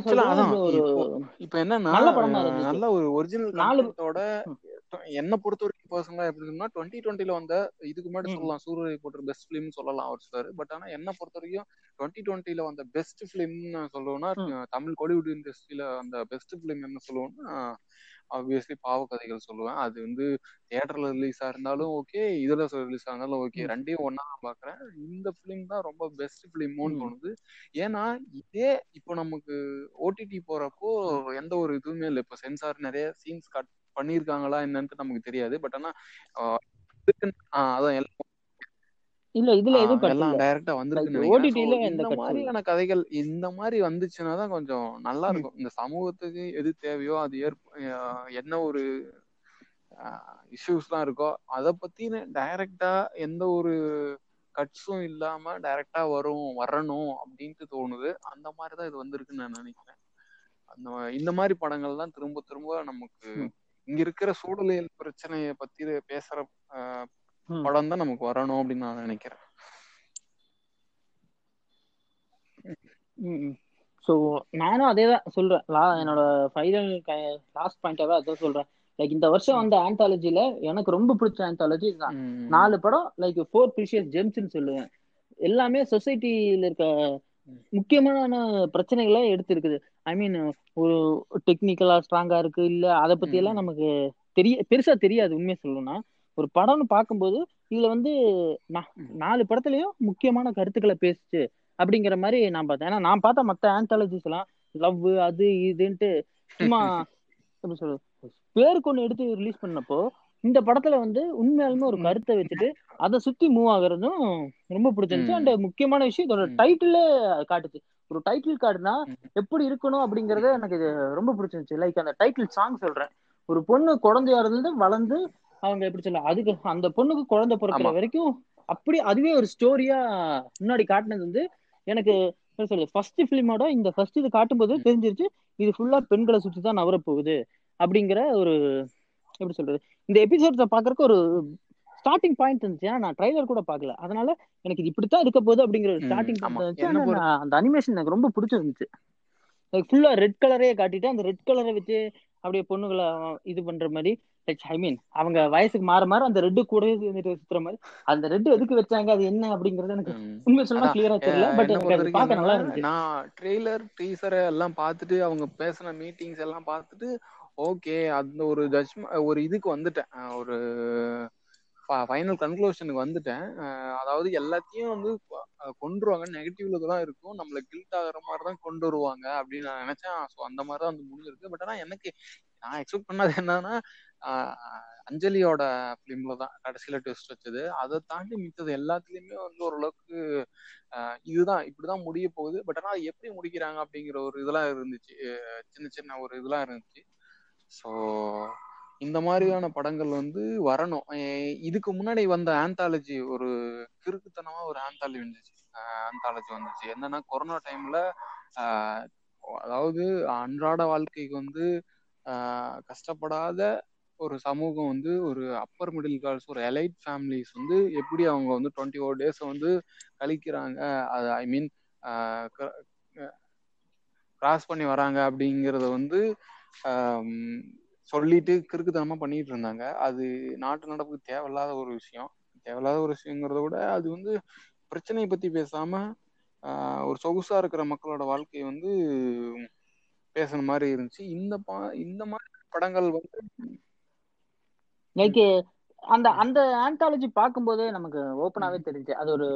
இப்போ என்னன்னா நல்ல படமா இருந்துச்சு. நல்ல ஒரு ஒரிஜினல் நாலு என்ன பொறுத்த வரைக்கும் பர்சனலா எப்படி இருக்குன்னா டுவெண்ட்டி டுவெண்ட்டில வந்த இதுக்கு முன்னாடி சொல்லலாம் சூரிய போட்டு பெஸ்ட் ஃபிலிம் சொல்லலாம் அவர் சார் பட் ஆனா என்ன பொறுத்த வரைக்கும் டுவெண்ட்டி டுவெண்ட்டில வந்த பெஸ்ட் ஃபிலிம்னு சொல்லுவோம்னா தமிழ் கோலிவுட் இண்டஸ்ட்ரியில அந்த பெஸ்ட் ஃபிலிம் என்ன சொல்லுவோம்னா ஆப்வியஸ்லி பாவக்கதைகள் சொல்லுவேன். அது வந்து தியேட்டர்ல ரிலீஸா இருந்தாலும் ஓகே இதுல ரிலீஸ் ஆனாலும் ஓகே ரெண்டையும் தான் பாக்குறேன். இந்த ஃபிலிம் தான் ரொம்ப பெஸ்ட் ஃபிலிமோன்னு ம், தோணுது. ஏன்னா இதே இப்போ நமக்கு ஓடிடி போறப்போ. எந்த ஒரு இதுவுமே இல்லை. இப்போ சென்சார் நிறைய சீன்ஸ் கட் பண்ணியிருக்காங்களா என்னன்னு நமக்கு தெரியாது. பட் ஆனா அதான் எல்லாம் இல்ல இதுல எதுவும் எல்லாம் டைரக்டா ஸோ ஓடிடில இந்த மாதிரியான கதைகள் இந்த மாதிரி வந்துச்சுன்னா தான் கொஞ்சம் நல்லா இருக்கும். இந்த சமூகத்துக்கு எது தேவையோ அது என்ன ஒரு இஷ்யூஸ்லாம் இருக்கோ அதை பத்தின டைரக்டா எந்த ஒரு கட்ஸும் இல்லாம டைரக்டா வரும் வரணும் அப்படின்ட்டு தோணுது. அந்த மாதிரி தான் இது வந்திருக்குன்னு நான் நினைக்கிறேன். அந்த இந்த மாதிரி படங்கள் தான் திரும்ப திரும்ப நமக்கு இங்க இருக்கிற சூழலியல் பிரச்சனைய பத்தி பேசுற படம் தான் நமக்கு வரணும் அப்படின்னு நான் நினைக்கிறேன். ஸோ நானும் அதே தான் சொல்றேன். லா என்னோட ஃபைனல் லாஸ்ட் பாயிண்டாவே அதான் சொல்றேன். லைக் இந்த வருஷம் வந்த ஆந்தாலஜில எனக்கு ரொம்ப பிடிச்ச ஆந்தாலஜி இதுதான். நாலு படம் லைக் ஃபோர் ப்ரீஷியஸ் ஜெம்ஸ்ன்னு சொல்லுவேன். எல்லாமே சொசைட்டில இருக்க முக்கியமான பிரச்சனைகளை எடுத்து இருக்குது ஐ மீன் ஒரு டெக்னிக்கலா ஸ்ட்ராங்கா இருக்கு இல்ல அதை பத்தி எல்லாம் நமக்கு தெரிய பெருசா தெரியாது உண்மையை சொல்லணும்னா. ஒரு படம்னு பார்க்கும்போது இதுல வந்து. நாலு படத்துலயும் முக்கியமான கருத்துக்களை பேசுச்சு அப்படிங்கிற மாதிரி நான் பார்த்தேன். ஏன்னா நான் பார்த்த மத்த ஆந்தாலஜிஸ் எல்லாம் லவ் அது இதுன்ட்டு சும்மா *laughs* எப்படி சொல்றது? பேருக்கு ஒண்ணு எடுத்து ரிலீஸ் பண்ணப்போ இந்த படத்துல வந்து உண்மையாலுமே ஒரு கருத்தை வச்சுட்டு அதை சுத்தி மூவ் ஆகுறதும் ரொம்ப பிடிச்சிருந்துச்சு. அண்ட் முக்கியமான விஷயம் இதோட டைட்டிலே காட்டுச்சு. ஒரு டைட்டில் கார்டுனா எப்படி இருக்கணும் அப்படிங்கறது எனக்கு இது ரொம்ப பிடிச்சிருந்துச்சு. லைக் அந்த டைட்டில் சாங் சொல்றேன். ஒரு பொண்ணு குழந்தையா இருந்து வளர்ந்து அவங்க எப்படி சொல்ல அதுக்கு அந்த பொண்ணுக்கு குழந்தை பிறக்கிற வரைக்கும் அப்படி அதுவே ஒரு ஸ்டோரியா முன்னாடி காட்டினது வந்து எனக்கு சொல்றது ஃபர்ஸ்ட் ஃபிலிமோட இந்த ஃபர்ஸ்ட் இது காட்டும்போது தெரிஞ்சிருச்சு இது ஃபுல்லா பெண்களை சுத்தி தான் நவர போகுது அப்படிங்கிற ஒரு எப்படி சொல்றது இந்த எபிசோட்ஸை பாக்குறதுக்கு ஒரு ஸ்டார்டிங் பாயிண்ட் இருந்துச்சு. ஏன்னா நான் ட்ரைலர் கூட பார்க்கல. அதனால எனக்கு இது இப்படித்தான் இருக்க போகுது அப்படிங்கிற ஸ்டார்டிங் பாயிண்ட் இருந்துச்சு. அந்த அனிமேஷன் எனக்கு ரொம்ப பிடிச்சிருந்துச்சு. லைக் ஃபுல்லா ரெட் கலரே காட்டிட்டு அந்த ரெட் கலரை வச்சு அப்படியே பொண்ணுகளை இது பண்ற மாதிரி ஐ மீன் அவங்க வயசுக்கு மாற மாற அந்த ரெட்டு கூட சுத்துற மாதிரி. அந்த ரெட்டு எதுக்கு வச்சாங்க? அது என்ன அப்படிங்கறது எனக்கு. உண்மை அதான் கிளியரா தெரியல. பட் எனக்கு பார்க்க நல்லா இருந்துச்சு. நான் ட்ரெய்லர் டீசரை எல்லாம் பார்த்துட்டு அவங்க பேசின மீட்டிங்ஸ் எல்லாம் பார்த்துட்டு ஓகே அந்த ஒரு ஜட்ஜ்மெண்ட் ஒரு இதுக்கு வந்துட்டேன். ஒரு ஃபைனல் கன்க்ளூஷனுக்கு வந்துட்டேன். அதாவது எல்லாத்தையும் வந்து கொண்டுருவாங்க நெகட்டிவ்ல தான் இருக்கும். நம்மள கில்ட் ஆகிற மாதிரி தான் கொண்டு வருவாங்க அப்படின்னு நான் நினைச்சேன். ஸோ அந்த மாதிரி தான் வந்து முடிஞ்சிருக்கு. பட் ஆனால் எனக்கு நான் எக்ஸ்பெக்ட் பண்ணது என்னன்னா அஞ்சலியோட ஃபிலிம்ல தான் கடைசியில ட்விஸ்ட் வச்சது. அதை தாண்டி மித்தது எல்லாத்துலயுமே வந்து ஓரளவுக்கு இதுதான் இப்படிதான் முடிய போகுது. பட் ஆனால் அது எப்படி முடிக்கிறாங்க அப்படிங்கிற ஒரு இதெல்லாம் இருந்துச்சு. சின்ன சின்ன ஒரு இதெல்லாம் இருந்துச்சு. ஸோ இந்த மாதிரியான படங்கள் வந்து வரணும். இதுக்கு முன்னாடி வந்த ஆந்தாலஜி ஒரு கிறுக்குத்தனமா ஒரு ஆந்தாலஜி வந்துச்சு. ஆந்தாலஜி வந்துச்சு. என்னன்னா கொரோனா டைம்ல அதாவது அன்றாட வாழ்க்கைக்கு வந்து கஷ்டப்படாத ஒரு சமூகம் வந்து ஒரு அப்பர் மிடில் கிளாஸ் ஒரு எலைட் ஃபேமிலிஸ் வந்து எப்படி அவங்க வந்து டுவெண்ட்டி ஃபோர் டேஸ் வந்து கழிக்கிறாங்க? அது ஐ மீன் கிராஸ் பண்ணி வராங்க அப்படிங்கிறத வந்து சொல்லிட்டு கிறுக்குத்தனமா பண்ணிட்டு இருந்தாங்க. அது நாட்டு நடப்புக்கு தேவையில்லாத ஒரு விஷயம். தேவையில்லாத ஒரு விஷயங்கிறத விட அது வந்து பிரச்சனையை பத்தி பேசாம ஒரு சொகுசா இருக்கிற மக்களோட வாழ்க்கையை வந்து பேசுன மாதிரி இருந்துச்சு. இந்த பா இந்த மாதிரி படங்கள் வந்து லைக் அந்த அந்த ஆந்தாலஜி பார்க்கும்போதே நமக்கு ஓப்பனாவே தெரிஞ்சு அது ஒரு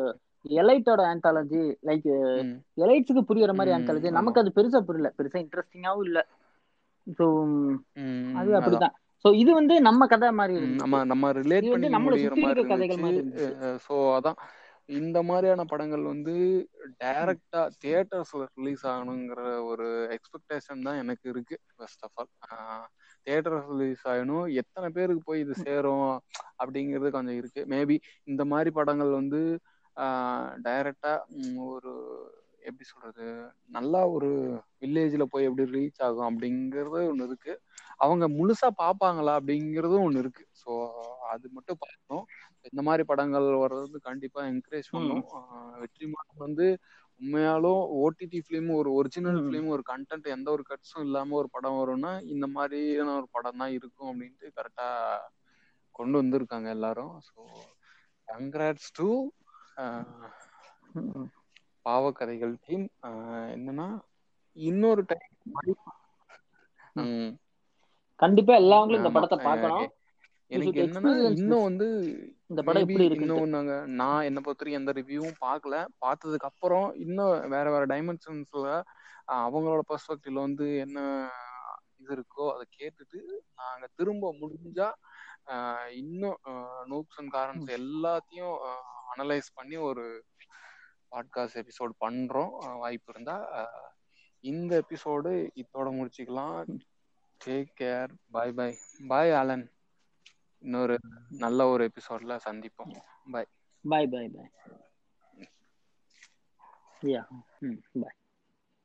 எலைட்டோட ஆந்தாலஜி லைக் எலைட்ஸுக்கு புரியுற மாதிரி ஆந்தாலஜி. நமக்கு அது பெருசா புரியல. பெருசா இன்ட்ரெஸ்டிங்காவும் இல்ல. ம், அது. அப்படிதான். ஸோ இது வந்து நம்ம கதை மாதிரி நம்ம நம்ம ரிலேட் பண்ணி சுத்தி மாதிரி ஸோ அதான். இந்த மாதிரியான படங்கள் வந்து டைரக்டா தியேட்டர்ஸ்ல ரிலீஸ் ஆகணுங்கிற ஒரு எக்ஸ்பெக்டேஷன் தான் எனக்கு இருக்கு first of all theatre release ஆகணும் எத்தனை பேருக்கு போய் இது சேரும் அப்படிங்கிறது கொஞ்சம் இருக்கு. மேபி இந்த மாதிரி படங்கள் வந்து டைரக்டா ஒரு எப்படி சொல்றது நல்லா ஒரு வில்லேஜ்ல போய் எப்படி ரீச் ஆகும் அப்படிங்கறது ஒன்று இருக்கு. அவங்க முழுசா பார்ப்பாங்களா அப்படிங்கறதும் ஒன்று இருக்கு. ஸோ அது மட்டும் பார்க்கணும். இந்த மாதிரி படங்கள் வர்றது கண்டிப்பா என்கரேஜ் பண்ணும். வெற்றிமாறன் வந்து உண்மையாலும் ஓடிடி ஃபிலிம் ஒரு ஒரிஜினல். ஃபிலிம் ஒரு கண்டென்ட் எந்த ஒரு கட்ஸும் இல்லாம ஒரு படம் வரும்னா இந்த மாதிரியான ஒரு படம் தான் இருக்கும் அப்படின்ட்டு கரெக்டா கொண்டு வந்திருக்காங்க எல்லாரும். So congrats to. Paava Kadhaigal team என்னன்னா இன்னொரு டைம் கண்டிப்பா எல்லாவங்களும் இந்த. படத்தை பார்க்கணும் எனக்கு என்னன்னா இன்னும். வந்து இந்த படம் எப்படி இருக்குன்ட்டு. இன்னும் நாங்க நான் என்ன பொறுத்த வரைக்கும் எந்த ரிவ்யூவும் பார்க்கல பார்த்ததுக்கு அப்புறம் இன்னும் வேற வேற டைமென்ஷன்ஸ்ல அவங்களோட பெர்ஸ்பெக்டிவ்ல வந்து என்ன இது இருக்கோ அதை கேட்டுட்டு நாங்க திரும்ப முடிஞ்சா இன்னும் நோக்ஸ் அண்ட் காரன்ஸ் எல்லாத்தையும் அனலைஸ் பண்ணி ஒரு பாட்காஸ்ட் எபிசோட் பண்றோம். வாய்ப்பு இருந்தா இந்த எபிசோடு இதோட முடிச்சுக்கலாம். Take care bye bye bye Alan இன்னொரு நல்ல ஒரு எபிசோட்ல சந்திப்போம். பாய் பாய் பாய் பாய் யா ம் பாய்